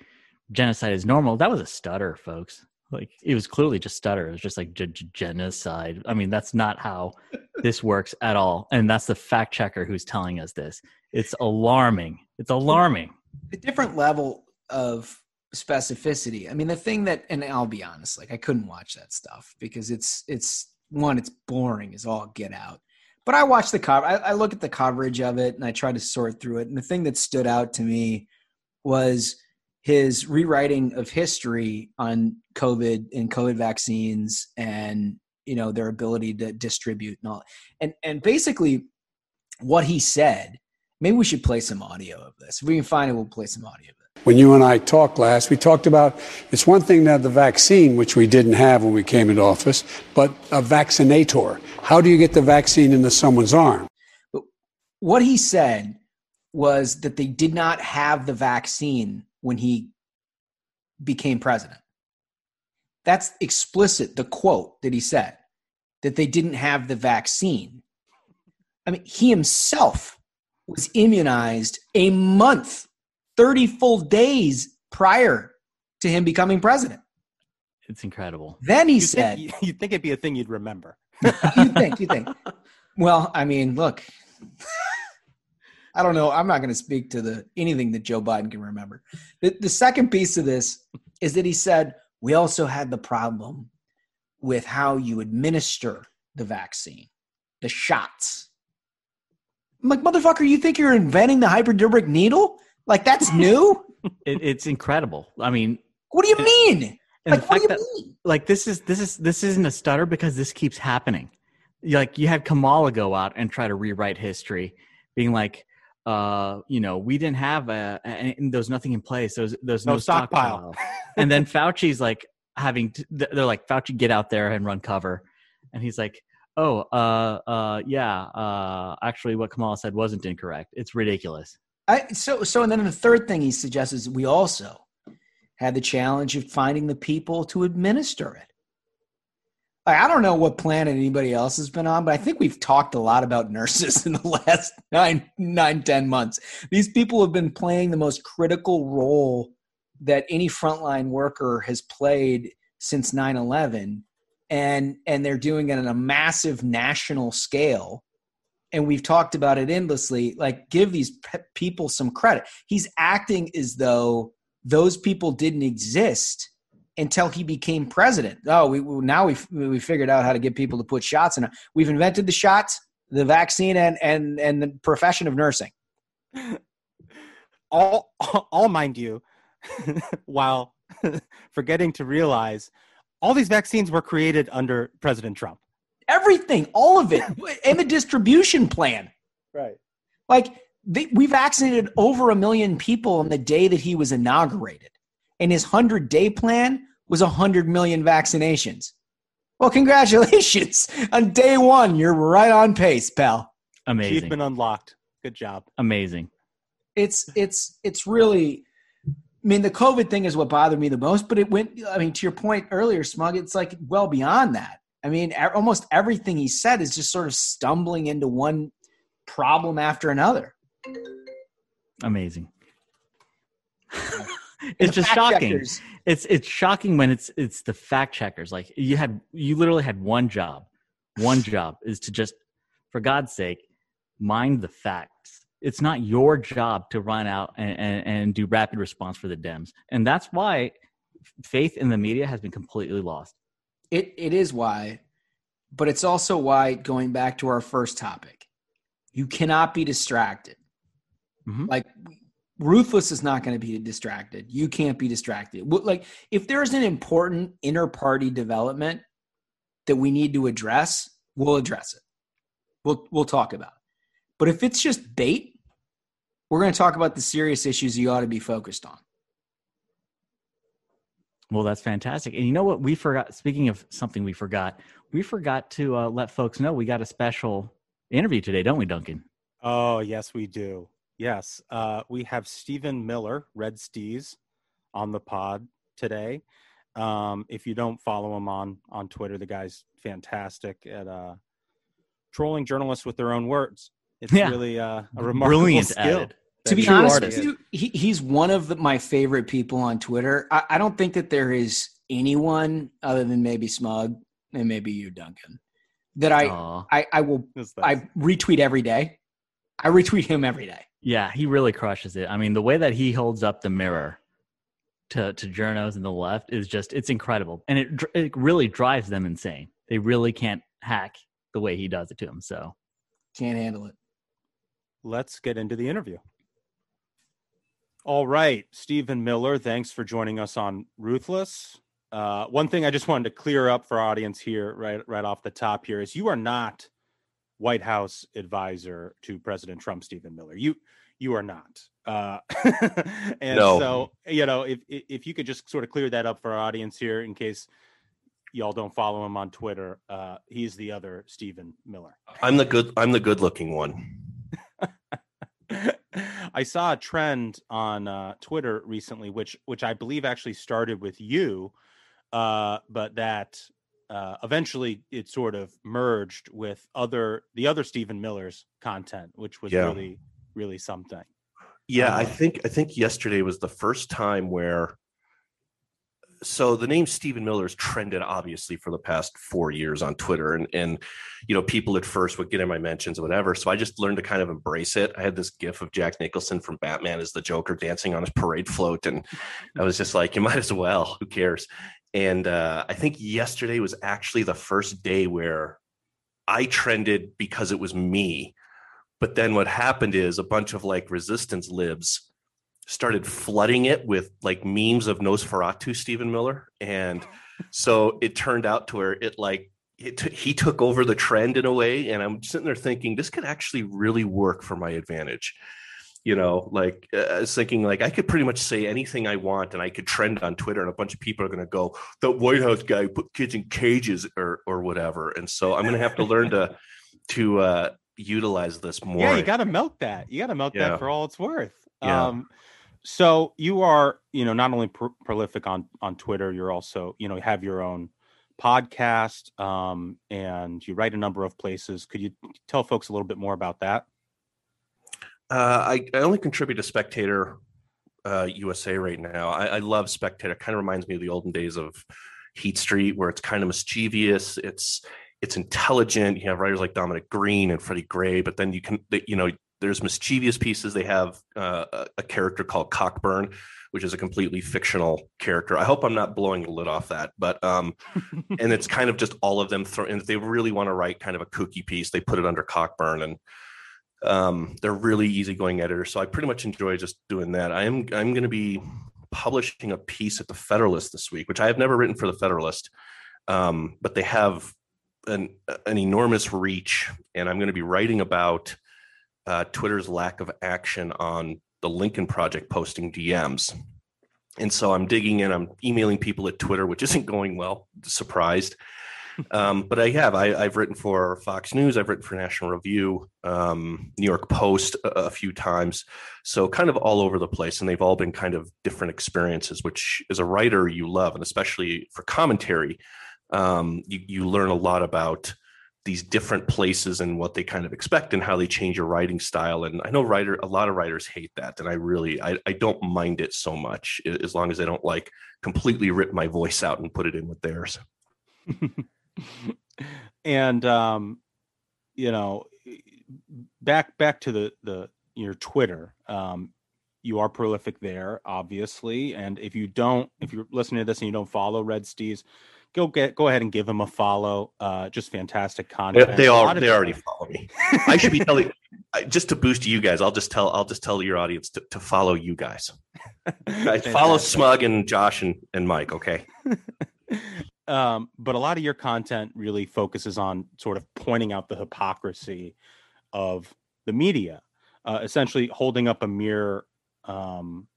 Speaker 2: genocide is normal. That was a stutter, folks. Like it was clearly just stutter. It was just like genocide. I mean, that's not how this works at all. And that's the fact checker who's telling us this. It's alarming. It's alarming.
Speaker 9: A different level of specificity. I mean, the thing that, and I'll be honest, like I couldn't watch that stuff because it's it's one, it's boring Is all get out. But I watch the cover. I, I look at the coverage of it and I try to sort through it. And the thing that stood out to me was his rewriting of history on COVID and COVID vaccines and you know their ability to distribute and all and and basically what he said. Maybe we should play some audio of this. If we can find it, we'll play some audio
Speaker 11: when you and I talked last, we talked about it's one thing to have the vaccine, which we didn't have when we came into office, but a vaccinator. How do you get the vaccine into someone's arm?
Speaker 9: What he said was that they did not have the vaccine when he became president. That's explicit, the quote that he said, that they didn't have the vaccine. I mean, he himself was immunized a month 30 full days prior to him becoming president.
Speaker 2: It's incredible.
Speaker 9: Then he you said,
Speaker 10: think, "You'd think it'd be a thing you'd remember."
Speaker 9: <laughs> you think? You think? <laughs> Well, I mean, look, I don't know. I'm not going to speak to the anything that Joe Biden can remember. The, the second piece of this is that he said we also had the problem with how you administer the vaccine, the shots. I'm like, motherfucker, you think you're inventing the hypodermic needle? Like that's new.
Speaker 2: <laughs> it, it's incredible.
Speaker 9: I mean, what do you mean? like,
Speaker 2: what do you that, mean? Like this is this is this isn't a stutter because this keeps happening. Like you have Kamala go out and try to rewrite history, being like, uh, you know, we didn't have a, and there's nothing in place. There's there's
Speaker 10: no, no stockpile. stockpile.
Speaker 2: <laughs> and then Fauci's like having, to, they're like Fauci, get out there and run cover, and he's like, oh, uh, uh, yeah, uh, actually, what Kamala said wasn't incorrect. It's ridiculous.
Speaker 9: I, so so and then the third thing he suggests is we also had the challenge of finding the people to administer it. Like, I don't know what planet anybody else has been on, but I think we've talked a lot about nurses <laughs> in the last nine, nine, ten months. These people have been playing the most critical role that any frontline worker has played since 9 11 and and they're doing it on a massive national scale and we've talked about it endlessly like give these pe- people some credit he's acting as though those people didn't exist until he became president oh we, we now we we figured out how to get people to put shots in we've invented the shots the vaccine and and and the profession of nursing
Speaker 10: all all mind you <laughs> while <laughs> forgetting to realize all these vaccines were created under president trump
Speaker 9: everything, all of it, <laughs> and the distribution plan.
Speaker 10: Right.
Speaker 9: Like they, we vaccinated over a million people on the day that he was inaugurated, and his hundred day plan was hundred million vaccinations. Well, congratulations <laughs> on day one. You're right on pace, pal.
Speaker 2: Amazing. You've
Speaker 10: been unlocked. Good job.
Speaker 2: Amazing.
Speaker 9: It's it's it's really. I mean, the COVID thing is what bothered me the most, but it went. I mean, to your point earlier, Smug, it's like well beyond that. I mean, almost everything he said is just sort of stumbling into one problem after another.
Speaker 2: Amazing. <laughs> it's just shocking. Checkers. It's it's shocking when it's it's the fact checkers. Like you had you literally had one job. One <laughs> job is to just for God's sake, mind the facts. It's not your job to run out and, and, and do rapid response for the Dems. And that's why faith in the media has been completely lost.
Speaker 9: It it is why, but it's also why going back to our first topic, you cannot be distracted. Mm-hmm. Like ruthless is not going to be distracted. You can't be distracted. Like if there's an important inner party development that we need to address, we'll address it. We'll we'll talk about. It. But if it's just bait, we're going to talk about the serious issues you ought to be focused on.
Speaker 2: Well, that's fantastic. And you know what? We forgot. Speaking of something we forgot, we forgot to uh, let folks know we got a special interview today, don't we, Duncan?
Speaker 10: Oh, yes, we do. Yes. Uh, we have Stephen Miller, Redsteeze, on the pod today. Um, if you don't follow him on on Twitter, the guy's fantastic at uh, trolling journalists with their own words. It's yeah. really uh, a remarkable brilliant skill
Speaker 9: to be honest artist. with you, he, he's one of the, my favorite people on Twitter. I, I, don't think that there is anyone other than maybe Smug and maybe you, Duncan, that I I, I will I retweet every day. I retweet him every day.
Speaker 2: Yeah, he really crushes it. I mean, the way that he holds up the mirror to to journos and the left is just it's incredible, and it it really drives them insane. They really can't hack the way he does it to them. So
Speaker 9: can't handle it.
Speaker 10: Let's get into the interview. All right, Stephen Miller, thanks for joining us on Ruthless. Uh, one thing I just wanted to clear up for audience here, right, right off the top here, is you are not White House advisor to President Trump, Stephen Miller. You you are not. Uh, <laughs> and no. so you know, if if you could just sort of clear that up for our audience here, in case y'all don't follow him on Twitter, uh, he's the other Stephen Miller.
Speaker 12: I'm the good. I'm the good looking one.
Speaker 10: I saw a trend on uh, Twitter recently, which which I believe actually started with you, uh, but that uh, eventually it sort of merged with other the other Stephen Miller's content, which was yeah. really really something.
Speaker 12: Yeah, um, I think I think yesterday was the first time where so the name Stephen Miller has trended obviously for the past four years on Twitter, and and you know people at first would get in my mentions or whatever. So I just learned to kind of embrace it. I had this GIF of Jack Nicholson from Batman as the Joker dancing on his parade float, and <laughs> I was just like, you might as well. Who cares? And uh, I think yesterday was actually the first day where I trended because it was me. But then what happened is a bunch of like resistance libs started flooding it with like memes of Nosferatu Stephen Miller, and so it turned out to where it like it t- he took over the trend in a way, and I'm sitting there thinking this could actually really work for my advantage. You know, like uh, I was thinking, like I could pretty much say anything I want, and I could trend on Twitter, and a bunch of people are going to go, "The White House guy put kids in cages," or or whatever. And so I'm going to have to learn to <laughs> to uh, utilize this more. Yeah,
Speaker 10: you got
Speaker 12: to
Speaker 10: milk that. You got to milk yeah. that for all it's worth. Yeah. Um, so you are, you know, not only pr- prolific on on Twitter, you're also, you know, have your own podcast um, and you write a number of places. Could you tell folks a little bit more about that?
Speaker 12: Uh, I, I only contribute to Spectator uh, USA right now. I, I love Spectator. kind of reminds me of the olden days of Heat Street, where it's kind of mischievous. It's it's intelligent. You have writers like Dominic Green and Freddie Gray, but then you can you know there's mischievous pieces. They have uh, a, character called Cockburn, which is a completely fictional character. I hope I'm not blowing the lid off that, but um, <laughs> and it's kind of just all of them. Throw, and if they really want to write kind of a kooky piece, they put it under Cockburn, and um, they're really easygoing editors. So I pretty much enjoy just doing that. I am I'm going to be publishing a piece at the Federalist this week, which I have never written for the Federalist, um, but they have an an enormous reach, and I'm going to be writing about uh, Twitter's lack of action on the Lincoln Project posting DMs. And so I'm digging in, I'm emailing people at Twitter, which <laughs> isn't going well, surprised. <laughs> Um, but I have, I, have written for Fox News, I've written for National Review, um, New York Post a, a, few times. So kind of all over the place. And they've all been kind of different experiences, which as a writer, you love. And especially for commentary, um, you, you learn a lot about these different places and what they kind of expect and how they change your writing style and i know writer a lot of writers hate that and i really i, I don't mind it so much as long as i don't like completely rip my voice out and put it in with theirs <laughs>
Speaker 10: and um you know back back to the the your twitter um you are prolific there obviously and if you don't if you're listening to this and you don't follow Redsteeze go get go ahead and give him a follow. Uh, just fantastic content.
Speaker 12: They, they all they already stuff. follow me. I should be telling just to boost you guys. I'll just tell I'll just tell your audience to, to follow you guys. <laughs> I follow Smug and Josh and, and Mike. Okay.
Speaker 10: <laughs> um, but a lot of your content really focuses on sort of pointing out the hypocrisy of the media, uh, essentially holding up a mirror. Um,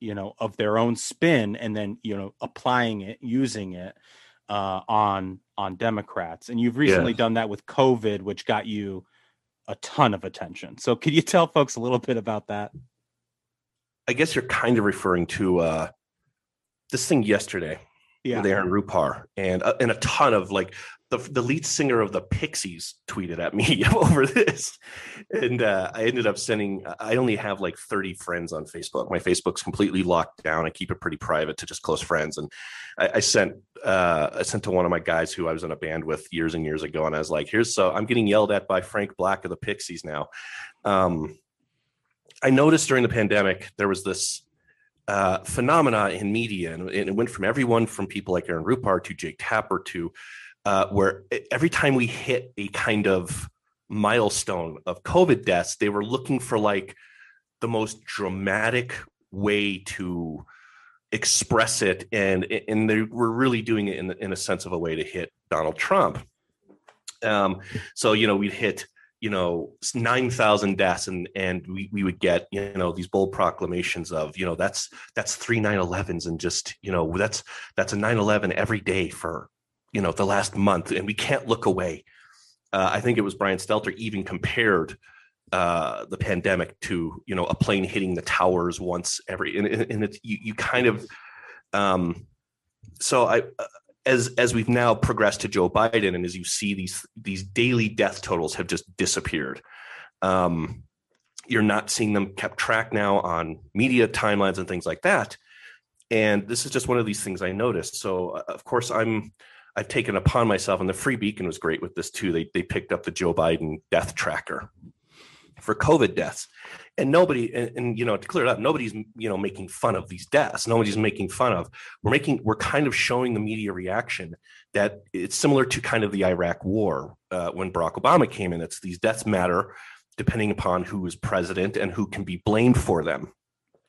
Speaker 10: you know of their own spin and then you know applying it using it uh, on on Democrats, and you've recently yes. done that with COVID, which got you a ton of attention. So, could you <laughs> tell folks a little bit about that?
Speaker 12: I guess you're kind of referring to uh, this thing yesterday yeah. with Aaron Rupar and uh, and a ton of like the, the lead singer of the Pixies tweeted at me <laughs> over this, and uh, I ended up sending. I only have like 30 friends on Facebook. My Facebook's completely locked down. I keep it pretty private to just close friends. And I, I sent uh, I sent to one of my guys who I was in a band with years and years ago, and I was like, "Here's so I'm getting yelled at by Frank Black of the Pixies now." Um, I noticed during the pandemic there was this uh, phenomena in media, and, and it went from everyone from people like Aaron Rupar to Jake Tapper to uh, where every time we hit a kind of milestone of COVID deaths, they were looking for like the most dramatic way to express it, and and they were really doing it in in a sense of a way to hit Donald Trump. Um, so you know we'd hit you know 9000 deaths and and we, we would get you know these bold proclamations of you know that's that's three 9-11s and just you know that's that's a 911 every day for you know the last month, and we can't look away. Uh, I think it was Brian Stelter even compared uh, the pandemic to you know a plane hitting the towers once every, and, and it's you, you kind of. Um, so I, uh, as as we've now progressed to Joe Biden, and as you see these these daily death totals have just disappeared. Um, you're not seeing them kept track now on media timelines and things like that. And this is just one of these things I noticed. So uh, of course I'm I've taken upon myself, and the Free Beacon was great with this too. They they picked up the Joe Biden death tracker for COVID deaths, and nobody and, and, you know to clear it up, nobody's you know making fun of these deaths. Nobody's making fun of. We're making we're kind of showing the media reaction that it's similar to kind of the Iraq War uh, when Barack Obama came in. It's these deaths matter depending upon who is president and who can be blamed for them.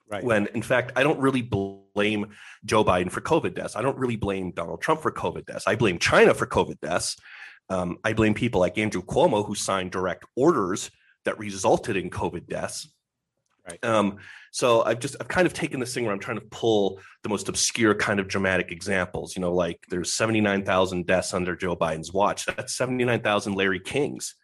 Speaker 12: Right. When in fact, I don't really believe blame Joe Biden for COVID deaths. I don't really blame Donald Trump for COVID deaths. I blame China for COVID deaths. Um, I blame people like Andrew Cuomo who signed direct orders that resulted in COVID deaths. Right. Um, so I've just I've kind of taken this thing where I'm trying to pull the most obscure kind of dramatic examples. You know, like there's 79,000 deaths under Joe Biden's watch. That's 79,000 Larry Kings.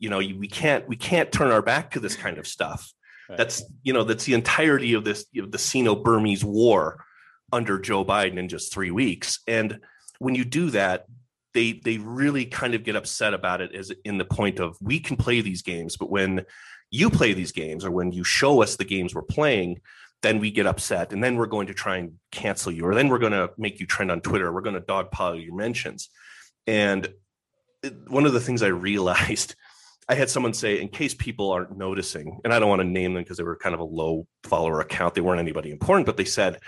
Speaker 12: You know, we can't we can't turn our back to this kind of stuff. Right. That's you know that's the entirety of this you know, the Sino-Burmese war under Joe Biden in just three weeks. And when you do that, they they really kind of get upset about it as in the point of we can play these games, but when you play these games or when you show us the games we're playing, then we get upset and then we're going to try and cancel you or then we're going to make you trend on Twitter. We're going to dogpile your mentions. And one of the things I <laughs> realized I had someone say, in case people aren't noticing, and I don't want to name them because they were kind of a low follower account. They weren't anybody important, but they said,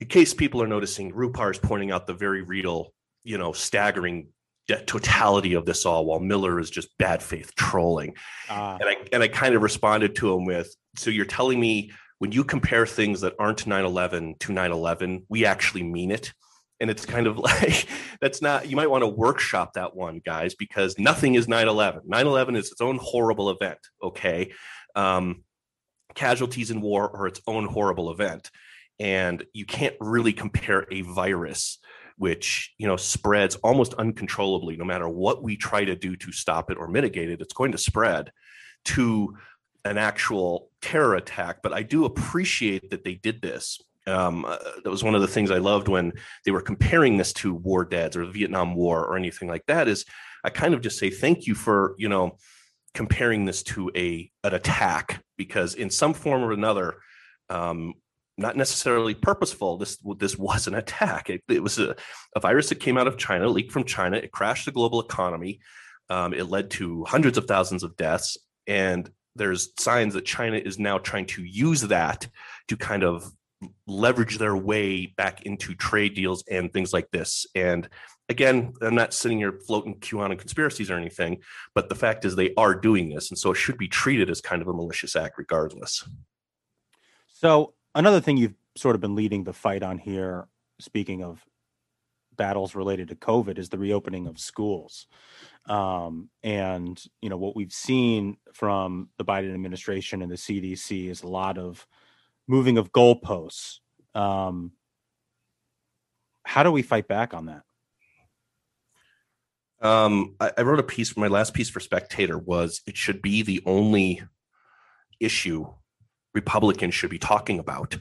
Speaker 12: in case people are noticing, Rupar is pointing out the very real, you know, staggering de- totality of this all, while Miller is just bad faith trolling. Uh. And I and I kind of responded to him with, so you're telling me when you compare things that aren't 9-11 to 9-11, we actually mean it and it's kind of <laughs> like that's not you might want to workshop that one guys because nothing is 9-11 9-11 is its own horrible event okay um, casualties in war are its own horrible event and you can't really compare a virus which you know spreads almost uncontrollably no matter what we try to do to stop it or mitigate it it's going to spread to an actual terror attack but i do appreciate that they did this um, uh, that was one of the things I loved when they were comparing this to war dads or the Vietnam War or anything like that. Is I kind of just say thank you for you know comparing this to a an attack because in some form or another, um, not necessarily purposeful. This this was an attack. It, it was a, a, virus that came out of China, leaked from China. It crashed the global economy. Um, it led to hundreds of thousands of deaths, and there's signs that China is now trying to use that to kind of leverage their way back into trade deals and things like this. And again, I'm not sitting here floating QAnon conspiracies or anything, but the fact is they are doing this. And so it should be treated as kind of a malicious act regardless.
Speaker 10: So another thing you've sort of been leading the fight on here, speaking of battles related to COVID, is the reopening of schools. Um, and, you know, what we've seen from the Biden administration and the CDC is a lot of moving of goalposts. Um, how do we fight back on that?
Speaker 12: Um, I, I, wrote a piece. My last piece for Spectator was it should be the only issue Republicans should be talking about.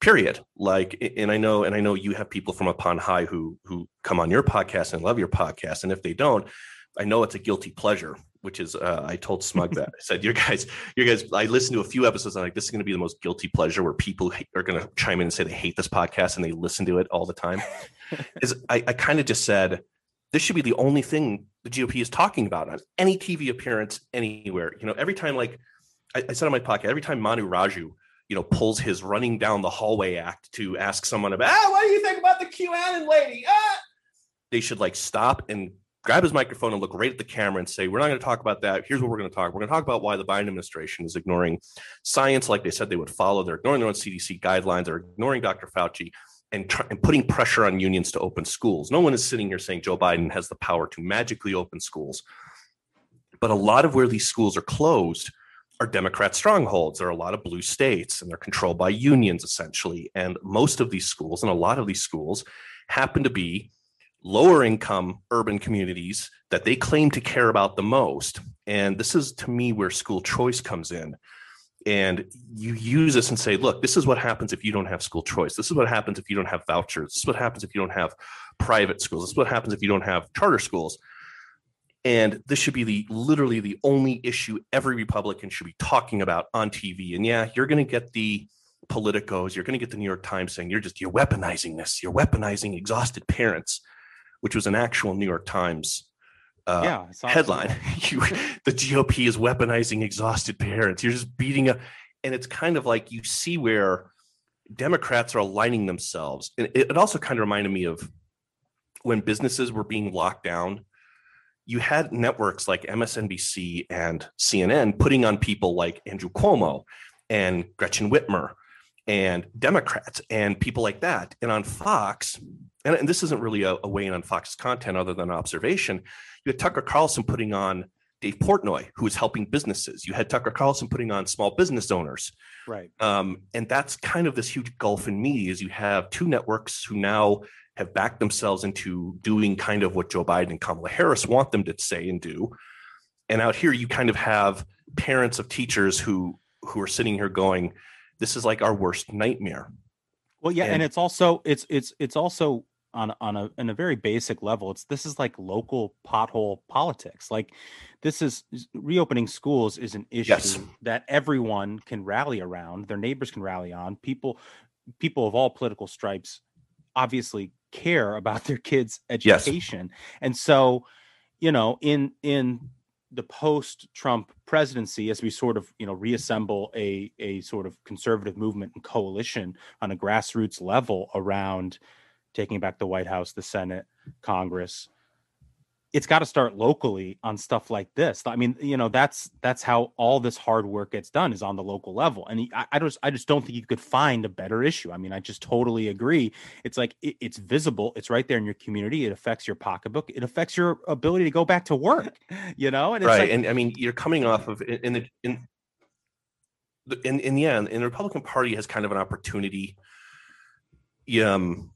Speaker 12: Period. Like, and I know, and I know you have people from upon high who who come on your podcast and love your podcast, and if they don't, I know it's a guilty pleasure, which is uh, I told Smug that I said, "You guys, you guys." I listened to a few episodes. I'm like, "This is going to be the most guilty pleasure where people are going to chime in and say they hate this podcast and they listen to it all the time." <laughs> is I, I kind of just said this should be the only thing the GOP is talking about on any TV appearance anywhere. You know, every time like I, I said on my podcast, every time Manu Raju you know, pulls his running down the hallway act to ask someone about, ah, what do you think about the QAnon lady? Ah! They should like stop and grab his microphone and look right at the camera and say, We're not going to talk about that. Here's what we're going to talk. We're going to talk about why the Biden administration is ignoring science like they said they would follow. They're ignoring their own CDC guidelines, they're ignoring Dr. Fauci. And, tr- and putting pressure on unions to open schools. No one is sitting here saying Joe Biden has the power to magically open schools. But a lot of where these schools are closed are Democrat strongholds. There are a lot of blue states and they're controlled by unions essentially. And most of these schools and a lot of these schools happen to be lower income urban communities that they claim to care about the most. And this is to me where school choice comes in. And you use this and say, look, this is what happens if you don't have school choice. This is what happens if you don't have vouchers. This is what happens if you don't have private schools. This is what happens if you don't have charter schools. And this should be the literally the only issue every Republican should be talking about on TV. And yeah, you're going to get the politicos, you're going to get the New York Times saying you're just you're weaponizing this. You're weaponizing exhausted parents which was an actual New York Times uh, yeah, headline. <laughs> you, the GOP is weaponizing exhausted parents. You're just beating up. And it's kind of like you see where Democrats are aligning themselves. And it, it also kind of reminded me of when businesses were being locked down. You had networks like MSNBC and CNN putting on people like Andrew Cuomo and Gretchen Whitmer and Democrats and people like that. And on Fox, and, and this isn't really a, a way in on Fox's content other than observation, you had Tucker Carlson putting on Dave Portnoy, who is helping businesses. You had Tucker Carlson putting on small business owners.
Speaker 10: Right. Um,
Speaker 12: and that's kind of this huge gulf in media is you have two networks who now have backed themselves into doing kind of what Joe Biden and Kamala Harris want them to say and do. And out here, you kind of have parents of teachers who who are sitting here going, this is like our worst nightmare
Speaker 10: well yeah and, and it's also it's it's it's also on on a in a very basic level it's this is like local pothole politics like this is reopening schools is an issue yes. that everyone can rally around their neighbors can rally on people people of all political stripes obviously care about their kids education yes. and so you know in in the post-Trump presidency, as we sort of you know reassemble a a sort of conservative movement and coalition on a grassroots level around taking back the White House, the Senate, Congress, it's got to start locally on stuff like this. I mean, you know, that's that's how all this hard work gets done is on the local level. And I, I just I just don't think you could find a better issue. I mean, I just totally agree. It's like it, it's visible. It's right there in your community. It affects your pocketbook. It affects your ability to go back to work. <laughs> You know,
Speaker 12: and
Speaker 10: right.
Speaker 12: Like,
Speaker 10: and
Speaker 12: I mean, you're coming off of in the in in in the end, and the Republican Party has kind of an opportunity. Um,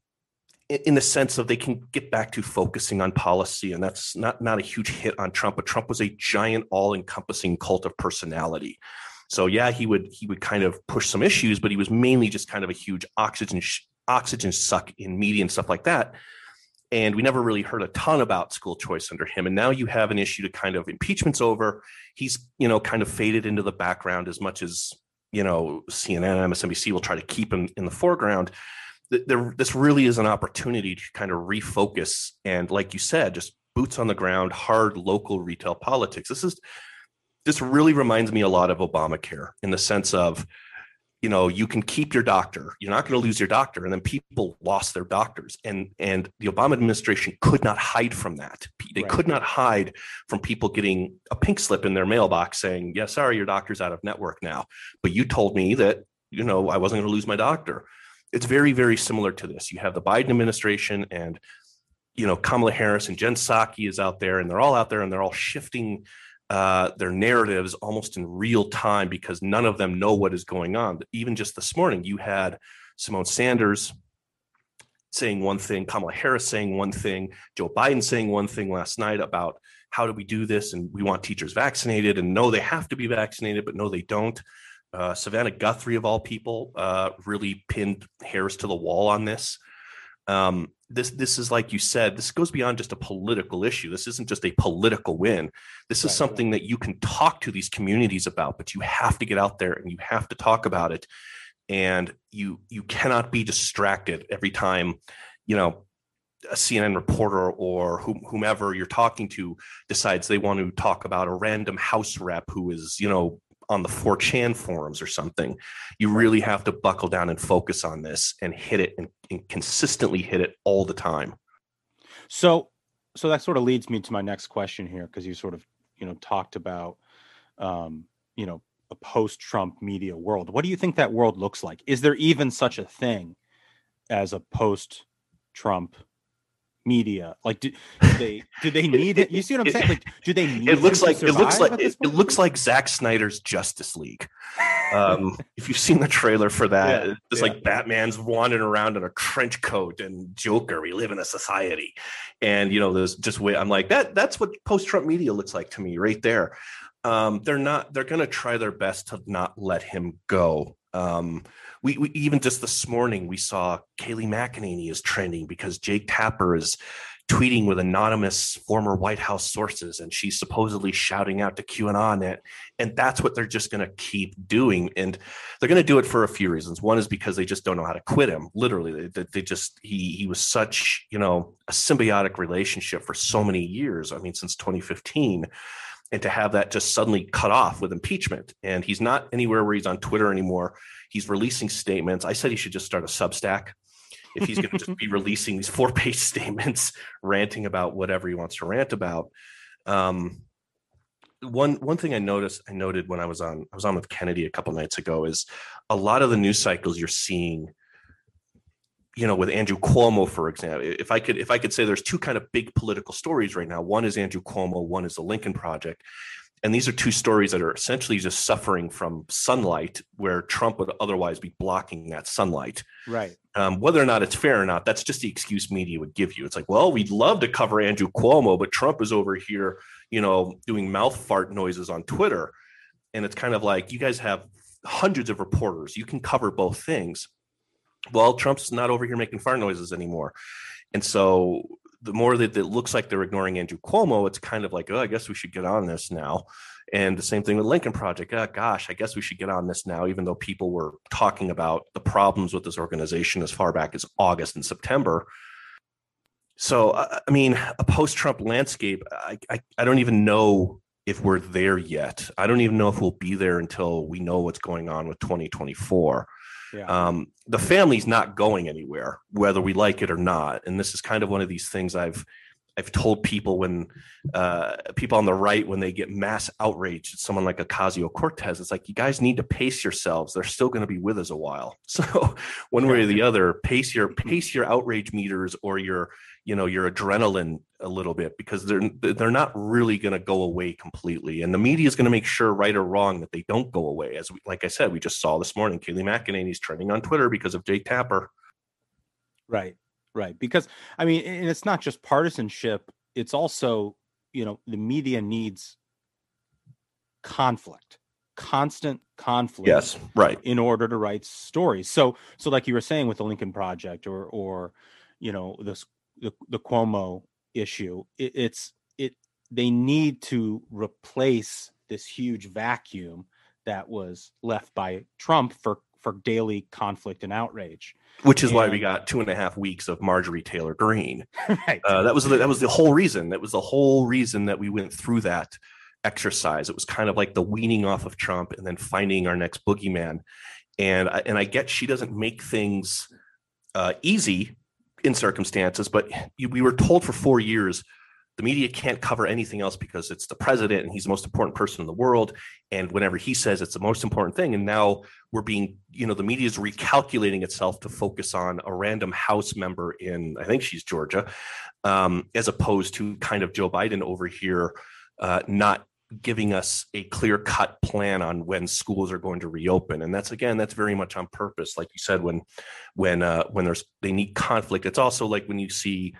Speaker 12: in the sense of they can get back to focusing on policy and that's not not a huge hit on trump but trump was a giant all-encompassing cult of personality so yeah he would he would kind of push some issues but he was mainly just kind of a huge oxygen oxygen suck in media and stuff like that and we never really heard a ton about school choice under him and now you have an issue to kind of impeachments over he's you know kind of faded into the background as much as you know cnn and msnbc will try to keep him in the foreground there, this really is an opportunity to kind of refocus and, like you said, just boots on the ground, hard local retail politics. This is this really reminds me a lot of Obamacare in the sense of, you know, you can keep your doctor. You're not going to lose your doctor. And then people lost their doctors, and and the Obama administration could not hide from that. They right. could not hide from people getting a pink slip in their mailbox saying, "Yes, yeah, sorry, your doctor's out of network now, but you told me that." You know, I wasn't going to lose my doctor it's very, very similar to this. You have the Biden administration and you know Kamala Harris and Jen Psaki is out there, and they're all out there, and they're all shifting uh, their narratives almost in real time because none of them know what is going on. Even just this morning, you had Symone Sanders saying one thing, Kamala Harris saying one thing, Joe Biden saying one thing last night about how do we do this, and we want teachers vaccinated, and no, they have to be vaccinated, but no, they don't. Uh, Savannah Guthrie, of all people, uh, really pinned hairs to the wall on this. Um, this this is like you said, this goes beyond just a political issue. This isn't just a political win. This is something that you can talk to these communities about, but you have to get out there and you have to talk about it. And you you cannot be distracted every time, you know, a CNN reporter or whomever you're talking to decides they want to talk about a random house rep who is, you know, on the 4chan forums or something. You really have to buckle down and focus on this and hit it and, and consistently hit it all the time.
Speaker 10: So, so that sort of leads me to my next question here because you sort of you know talked about um, you know a post-Trump media world. What do you think that world looks like? Is there even such a thing as a post-Trump media? Like, do, <laughs> do they do they need it? You see what I'm saying? Like, do they need?
Speaker 12: It looks like it looks like it, it, looks like Zack Snyder's Justice League. Um, if you've seen the trailer for that, yeah, it's yeah. like Batman's wandering around in a trench coat and Joker. We live in a society, and you know, there's just way I'm like that. That's what post-Trump media looks like to me, right there. Um, they're not. They're gonna try their best to not let him go. Um, we, we even just this morning we saw Kayleigh McEnany is trending because Jake Tapper is tweeting with anonymous former White House sources, and she's supposedly shouting out to QAnon. And, and that's what they're just going to keep doing. And they're going to do it for a few reasons. One is because they just don't know how to quit him. Literally, they, they just, he, he was such, you know, a symbiotic relationship for so many years. I mean, since 2015. And to have that just suddenly cut off with impeachment. And he's not anywhere where he's on Twitter anymore. He's releasing statements. I said he should just start a Substack if he's going to just <laughs> be releasing these four page statements, ranting about whatever he wants to rant about. Um, one one thing I noticed I noted when I was on I was on with Kennedy a couple nights ago is a lot of the news cycles you're seeing you know with Andrew Cuomo for example if I could if I could say there's two kind of big political stories right now one is Andrew Cuomo one is the Lincoln project and these are two stories that are essentially just suffering from sunlight where Trump would otherwise be blocking that sunlight.
Speaker 10: Right.
Speaker 12: Um, whether or not it's fair or not, that's just the excuse media would give you. It's like, well, we'd love to cover Andrew Cuomo, but Trump is over here, you know, doing mouth fart noises on Twitter. And it's kind of like, you guys have hundreds of reporters. You can cover both things. Well, Trump's not over here making fart noises anymore. And so the more that it looks like they're ignoring Andrew Cuomo, it's kind of like, oh, I guess we should get on this now. And the same thing with Lincoln Project. Oh, gosh, I guess we should get on this now, even though people were talking about the problems with this organization as far back as August and September. So, I mean, a post Trump landscape, I, I, I don't even know if we're there yet. I don't even know if we'll be there until we know what's going on with 2024. Yeah. Um, the family's not going anywhere, whether we like it or not. And this is kind of one of these things I've I've told people when uh, people on the right when they get mass outrage at someone like Ocasio Cortez, it's like you guys need to pace yourselves. They're still going to be with us a while. <laughs> So one way or the other, pace your pace your outrage meters or your you know your adrenaline a little bit because they're they're not really going to go away completely and the media is going to make sure right or wrong that they don't go away as we, like i said we just saw this morning kayleigh mcenany's trending on twitter because of jake tapper
Speaker 10: right right because i mean and it's not just partisanship it's also you know the media needs conflict constant conflict
Speaker 12: yes right
Speaker 10: in order to write stories so so like you were saying with the lincoln project or or you know this the, the Cuomo issue. It, it's it they need to replace this huge vacuum that was left by Trump for for daily conflict and outrage.
Speaker 12: Which is and, why we got two and a half weeks of Marjorie Taylor Greene. <laughs> Right. Uh, that was the, that was the whole reason. That was the whole reason that we went through that exercise. It was kind of like the weaning off of Trump and then finding our next boogeyman. And I, and I get she doesn't make things uh, easy in circumstances, but we were told for four years the media can't cover anything else because it's the president and he's the most important person in the world. And whenever he says it's the most important thing, and now we're being, you know, the media is recalculating itself to focus on a random House member in, I think she's Georgia, um, as opposed to kind of Joe Biden over here, uh, not giving us a clear cut plan on when schools are going to reopen and that's again that's very much on purpose like you said when when uh, when there's they need conflict it's also like when you see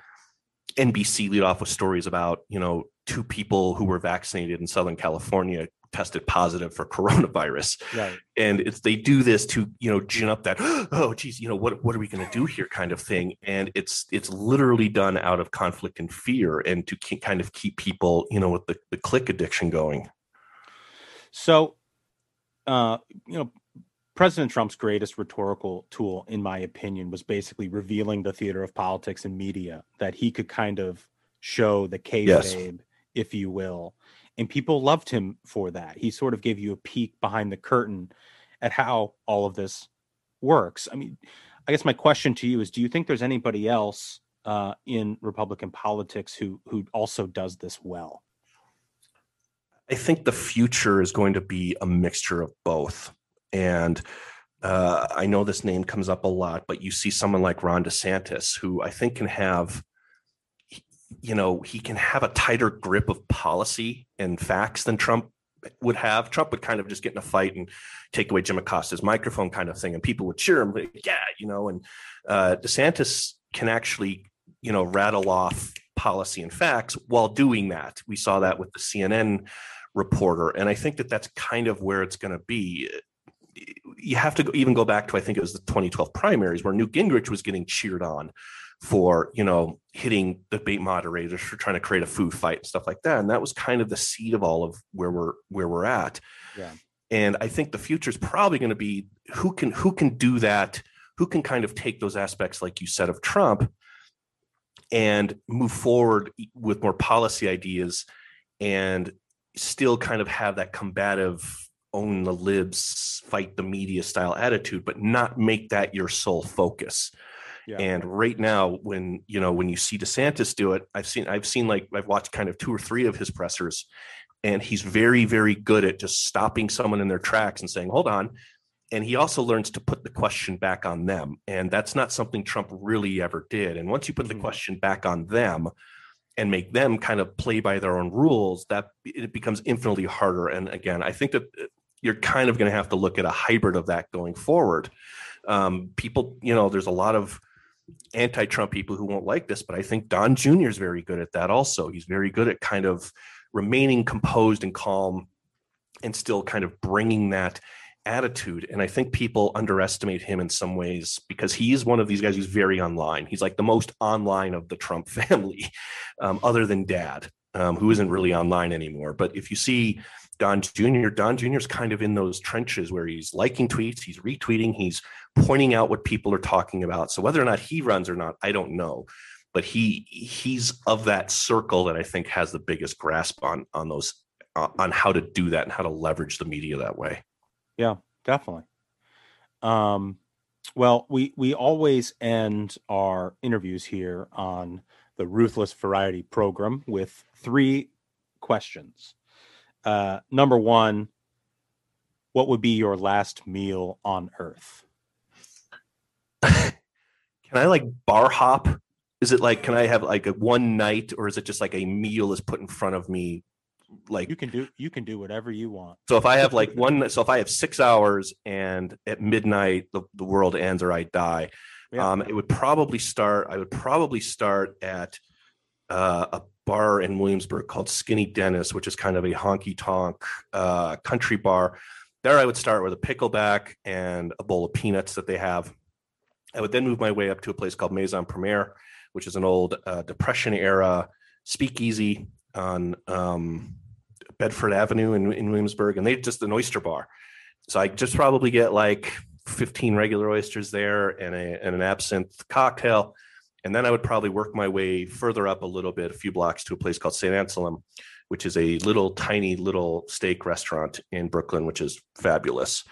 Speaker 12: nbc lead off with stories about you know two people who were vaccinated in southern california tested positive for <laughs> coronavirus. Right. And it's they do this to, you know, gin up that, <gasps> oh geez, you know, what what are we gonna do here kind of thing. And it's it's literally done out of conflict and fear and to kind of keep people, you know, with the, the click addiction going.
Speaker 10: So uh, you know, President Trump's greatest rhetorical tool, in my opinion, was basically revealing the theater of politics and media that he could kind of show the cave, yes. if you will, and people loved him for that. He sort of gave you a peek behind the curtain at how all of this works. I mean, I guess my question to you is: Do you think there's anybody else uh, in Republican politics who who also does this well?
Speaker 12: I think the future is going to be a mixture of both, and uh, I know this name comes up a lot, but you see someone like Ron DeSantis, who I think can have you know, he can have a tighter grip of policy and facts than Trump would have. Trump would kind of just get in a fight and take away Jim Acosta's microphone, kind of thing, and people would cheer him. Like, yeah, you know, and uh, DeSantis can actually, you know, rattle off policy and facts while doing that. We saw that with the CNN reporter, and I think that that's kind of where it's going to be. You have to even go back to I think it was the 2012 primaries where Newt Gingrich was getting cheered on for you know hitting debate moderators for trying to create a food fight and stuff like that and that was kind of the seed of all of where we're where we're at yeah and i think the future is probably going to be who can who can do that who can kind of take those aspects like you said of trump and move forward with more policy ideas and still kind of have that combative own the libs fight the media style attitude but not make that your sole focus and right now, when you know when you see DeSantis do it, I've seen I've seen like I've watched kind of two or three of his pressers, and he's very very good at just stopping someone in their tracks and saying, "Hold on." And he also learns to put the question back on them, and that's not something Trump really ever did. And once you put the mm-hmm. question back on them, and make them kind of play by their own rules, that it becomes infinitely harder. And again, I think that uh, you're kind of going to have to look at a hybrid of that going forward. Um, people, you know, there's a lot of anti-Trump people who won't like this, but I think Don Jr. is very good at that. Also, he's very good at kind of remaining composed and calm, and still kind of bringing that attitude. And I think people underestimate him in some ways because he's one of these guys who's very online. He's like the most online of the Trump <laughs> family, um, other than Dad, um, who isn't really online anymore. But if you see Don Jr. Don Jr. is kind of in those trenches where he's liking tweets, he's retweeting, he's pointing out what people are talking about. So whether or not he runs or not, I don't know. But he he's of that circle that I think has the biggest grasp on on those uh, on how to do that and how to leverage the media that way.
Speaker 10: Yeah, definitely. Um, well, we we always end our interviews here on the Ruthless Variety program with three questions uh, number one, what would be your last meal on Earth?
Speaker 12: <laughs> can I like bar hop? Is it like can I have like a one night, or is it just like a meal is put in front of me?
Speaker 10: Like you can do you can do whatever you want.
Speaker 12: So if I have like one, so if I have six hours and at midnight the, the world ends or I die, yeah. um, it would probably start. I would probably start at uh, a bar in Williamsburg called Skinny Dennis, which is kind of a honky tonk uh, country bar. There, I would start with a pickleback and a bowl of peanuts that they have. I would then move my way up to a place called Maison Premiere, which is an old uh, Depression era speakeasy on um, Bedford Avenue in, in Williamsburg, and they just an oyster bar. So I just probably get like 15 regular oysters there and, a, and an absinthe cocktail and then I would probably work my way further up a little bit, a few blocks to a place called St. Anselm, which is a little tiny little steak restaurant in Brooklyn, which is fabulous.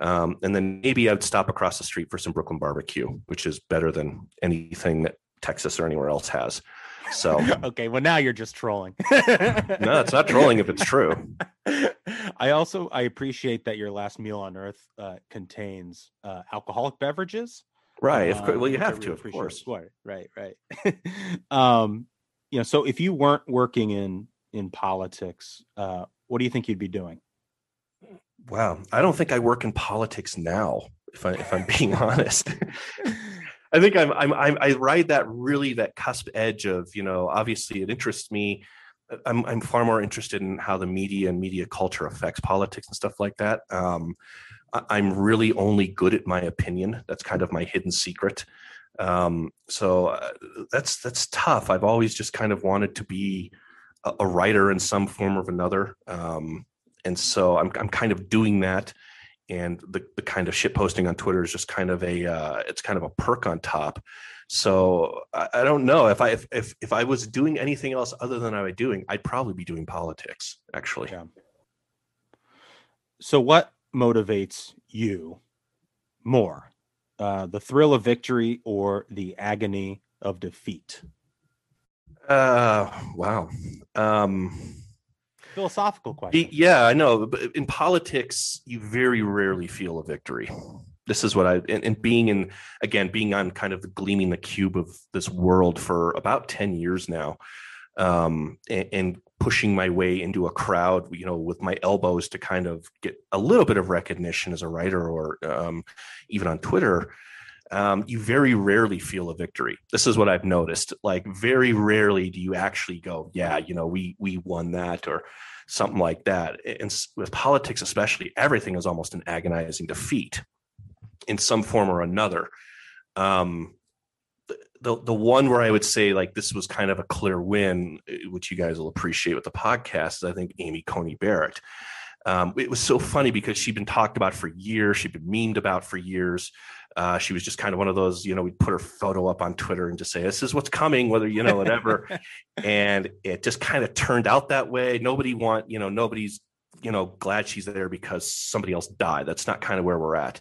Speaker 12: Um, and then maybe I'd stop across the street for some Brooklyn barbecue, which is better than anything that Texas or anywhere else has. So
Speaker 10: <laughs> okay, well now you're just trolling. <laughs>
Speaker 12: no, it's not trolling if it's true. <laughs>
Speaker 10: I also I appreciate that your last meal on Earth uh, contains uh, alcoholic beverages
Speaker 12: Right. Of course. Um, well, you have to, of course. Right.
Speaker 10: Right. Right. <laughs> um, you know, so if you weren't working in in politics, uh, what do you think you'd be doing?
Speaker 12: Wow, I don't think I work in politics now. If I if I'm being <laughs> honest, I think I'm, I'm, I'm i ride that really that cusp edge of you know obviously it interests me. Uh, I'm I'm far more interested in how the media and media culture affects politics and stuff like that. Um, I'm really only good at my opinion. That's kind of my hidden secret. Um, so uh, that's that's tough. I've always just kind of wanted to be a, a writer in some form or another, um, and so I'm I'm kind of doing that. And the, the kind of shit posting on Twitter is just kind of a uh, it's kind of a perk on top. So I, I don't know if I if, if, if I was doing anything else other than I was doing, I'd probably be doing politics actually. Yeah.
Speaker 10: So what motivates you more uh, the thrill of victory or the agony of defeat
Speaker 12: uh wow um
Speaker 10: philosophical question
Speaker 12: yeah i know in politics you very rarely feel a victory this is what i and, and being in again being on kind of the gleaming the cube of this world for about 10 years now um and, and pushing my way into a crowd, you know, with my elbows to kind of get a little bit of recognition as a writer or um, even on Twitter, um, you very rarely feel a victory. This is what I've noticed. Like very rarely do you actually go, yeah, you know, we we won that or something like that. And with politics, especially, everything is almost an agonizing defeat in some form or another. Um, the the one where I would say like this was kind of a clear win, eh, which you guys will appreciate with the podcast, is I think Amy Coney Barrett. Um, it was so funny because she'd been talked about for years, she'd been memed about for years. Uh, she was just kind of one of those, you know, we'd put her photo up on Twitter and just say, "This is what's coming," whether you know whatever. <laughs> and it just kind of turned out that way. Nobody want, you know, nobody's, you know, glad she's there because somebody else died. That's not kind of where we're at.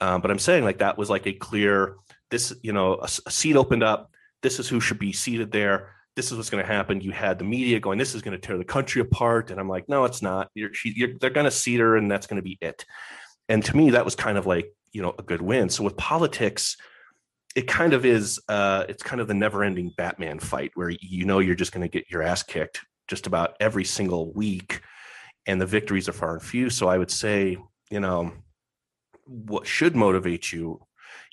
Speaker 12: Um, but I'm saying like that was like a clear this, you know, a, a seat opened up. This is who should be seated there. This is what's going to happen. You had the media going, this is going to tear the country apart. And I'm like, no, it's not. You're, she, you're, they're going to seat her, and that's going to be it. And to me, that was kind of like, you know, a good win. So with politics, it kind of is uh, it's kind of the never ending batman fight where you know you're just going to get your ass kicked just about every single week and the victories are far and few so i would say you know what should motivate you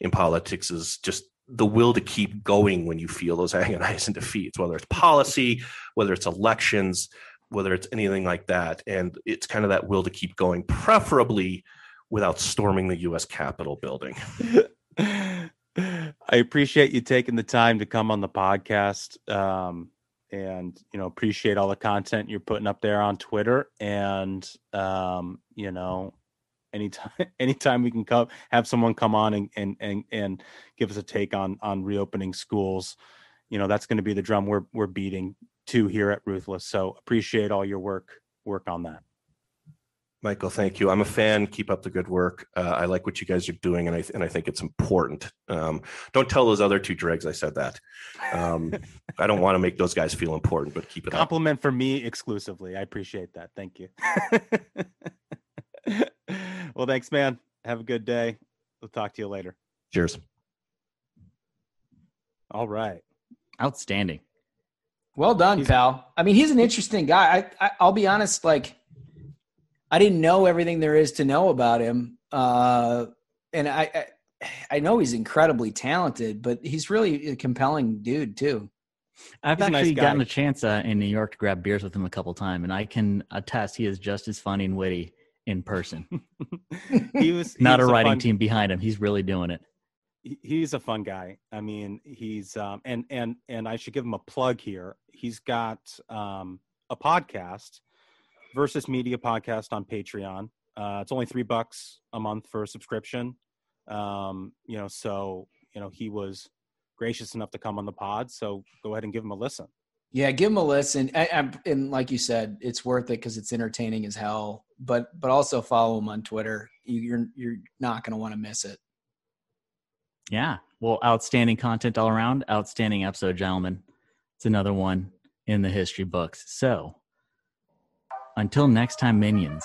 Speaker 12: in politics is just the will to keep going when you feel those agonizing <laughs> defeats, whether it's policy, whether it's elections, whether it's anything like that. And it's kind of that will to keep going, preferably without storming the US Capitol building.
Speaker 10: <laughs> I appreciate you taking the time to come on the podcast. Um, and you know appreciate all the content you're putting up there on twitter and um, you know anytime <laughs> anytime we can come have someone come on and and and, and give us a take on on reopening schools you know that's going to be the drum we're we're beating to here at ruthless so appreciate all your work work on that
Speaker 12: michael thank you i'm a fan keep up the good work uh, i like what you guys are doing and i, and I think it's important um, don't tell those other two dregs i said that um, i don't want to make those guys feel important but keep it
Speaker 10: compliment up. for me exclusively i appreciate that thank you <laughs> Well, thanks, man. Have a good day. We'll talk to you later.
Speaker 12: Cheers.
Speaker 10: All right.
Speaker 2: Outstanding.
Speaker 9: Well done, he's, pal. I mean, he's an interesting guy. I, I will be honest, like I didn't know everything there is to know about him. Uh, and I, I, I know he's incredibly talented, but he's really a compelling dude too.
Speaker 2: I've he's actually a nice gotten a chance uh, in New York to grab beers with him a couple times, and I can attest he is just as funny and witty in person. <laughs> he was not was a writing team behind him. He's really doing it.
Speaker 10: He's a fun guy. I mean, he's um, and and and I should give him a plug here. He's got um, a podcast, Versus Media podcast on Patreon. Uh, it's only three bucks a month for a subscription. Um, you know, so you know he was gracious enough to come on the pod. So go ahead and give him a listen.
Speaker 9: Yeah, give them a listen. And, and like you said, it's worth it because it's entertaining as hell. But but also follow them on Twitter. You're you're not going to want to miss it.
Speaker 2: Yeah. Well, outstanding content all around. Outstanding episode, gentlemen. It's another one in the history books. So until next time, minions,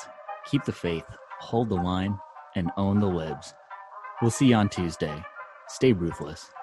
Speaker 2: keep the faith, hold the line, and own the libs. We'll see you on Tuesday. Stay ruthless.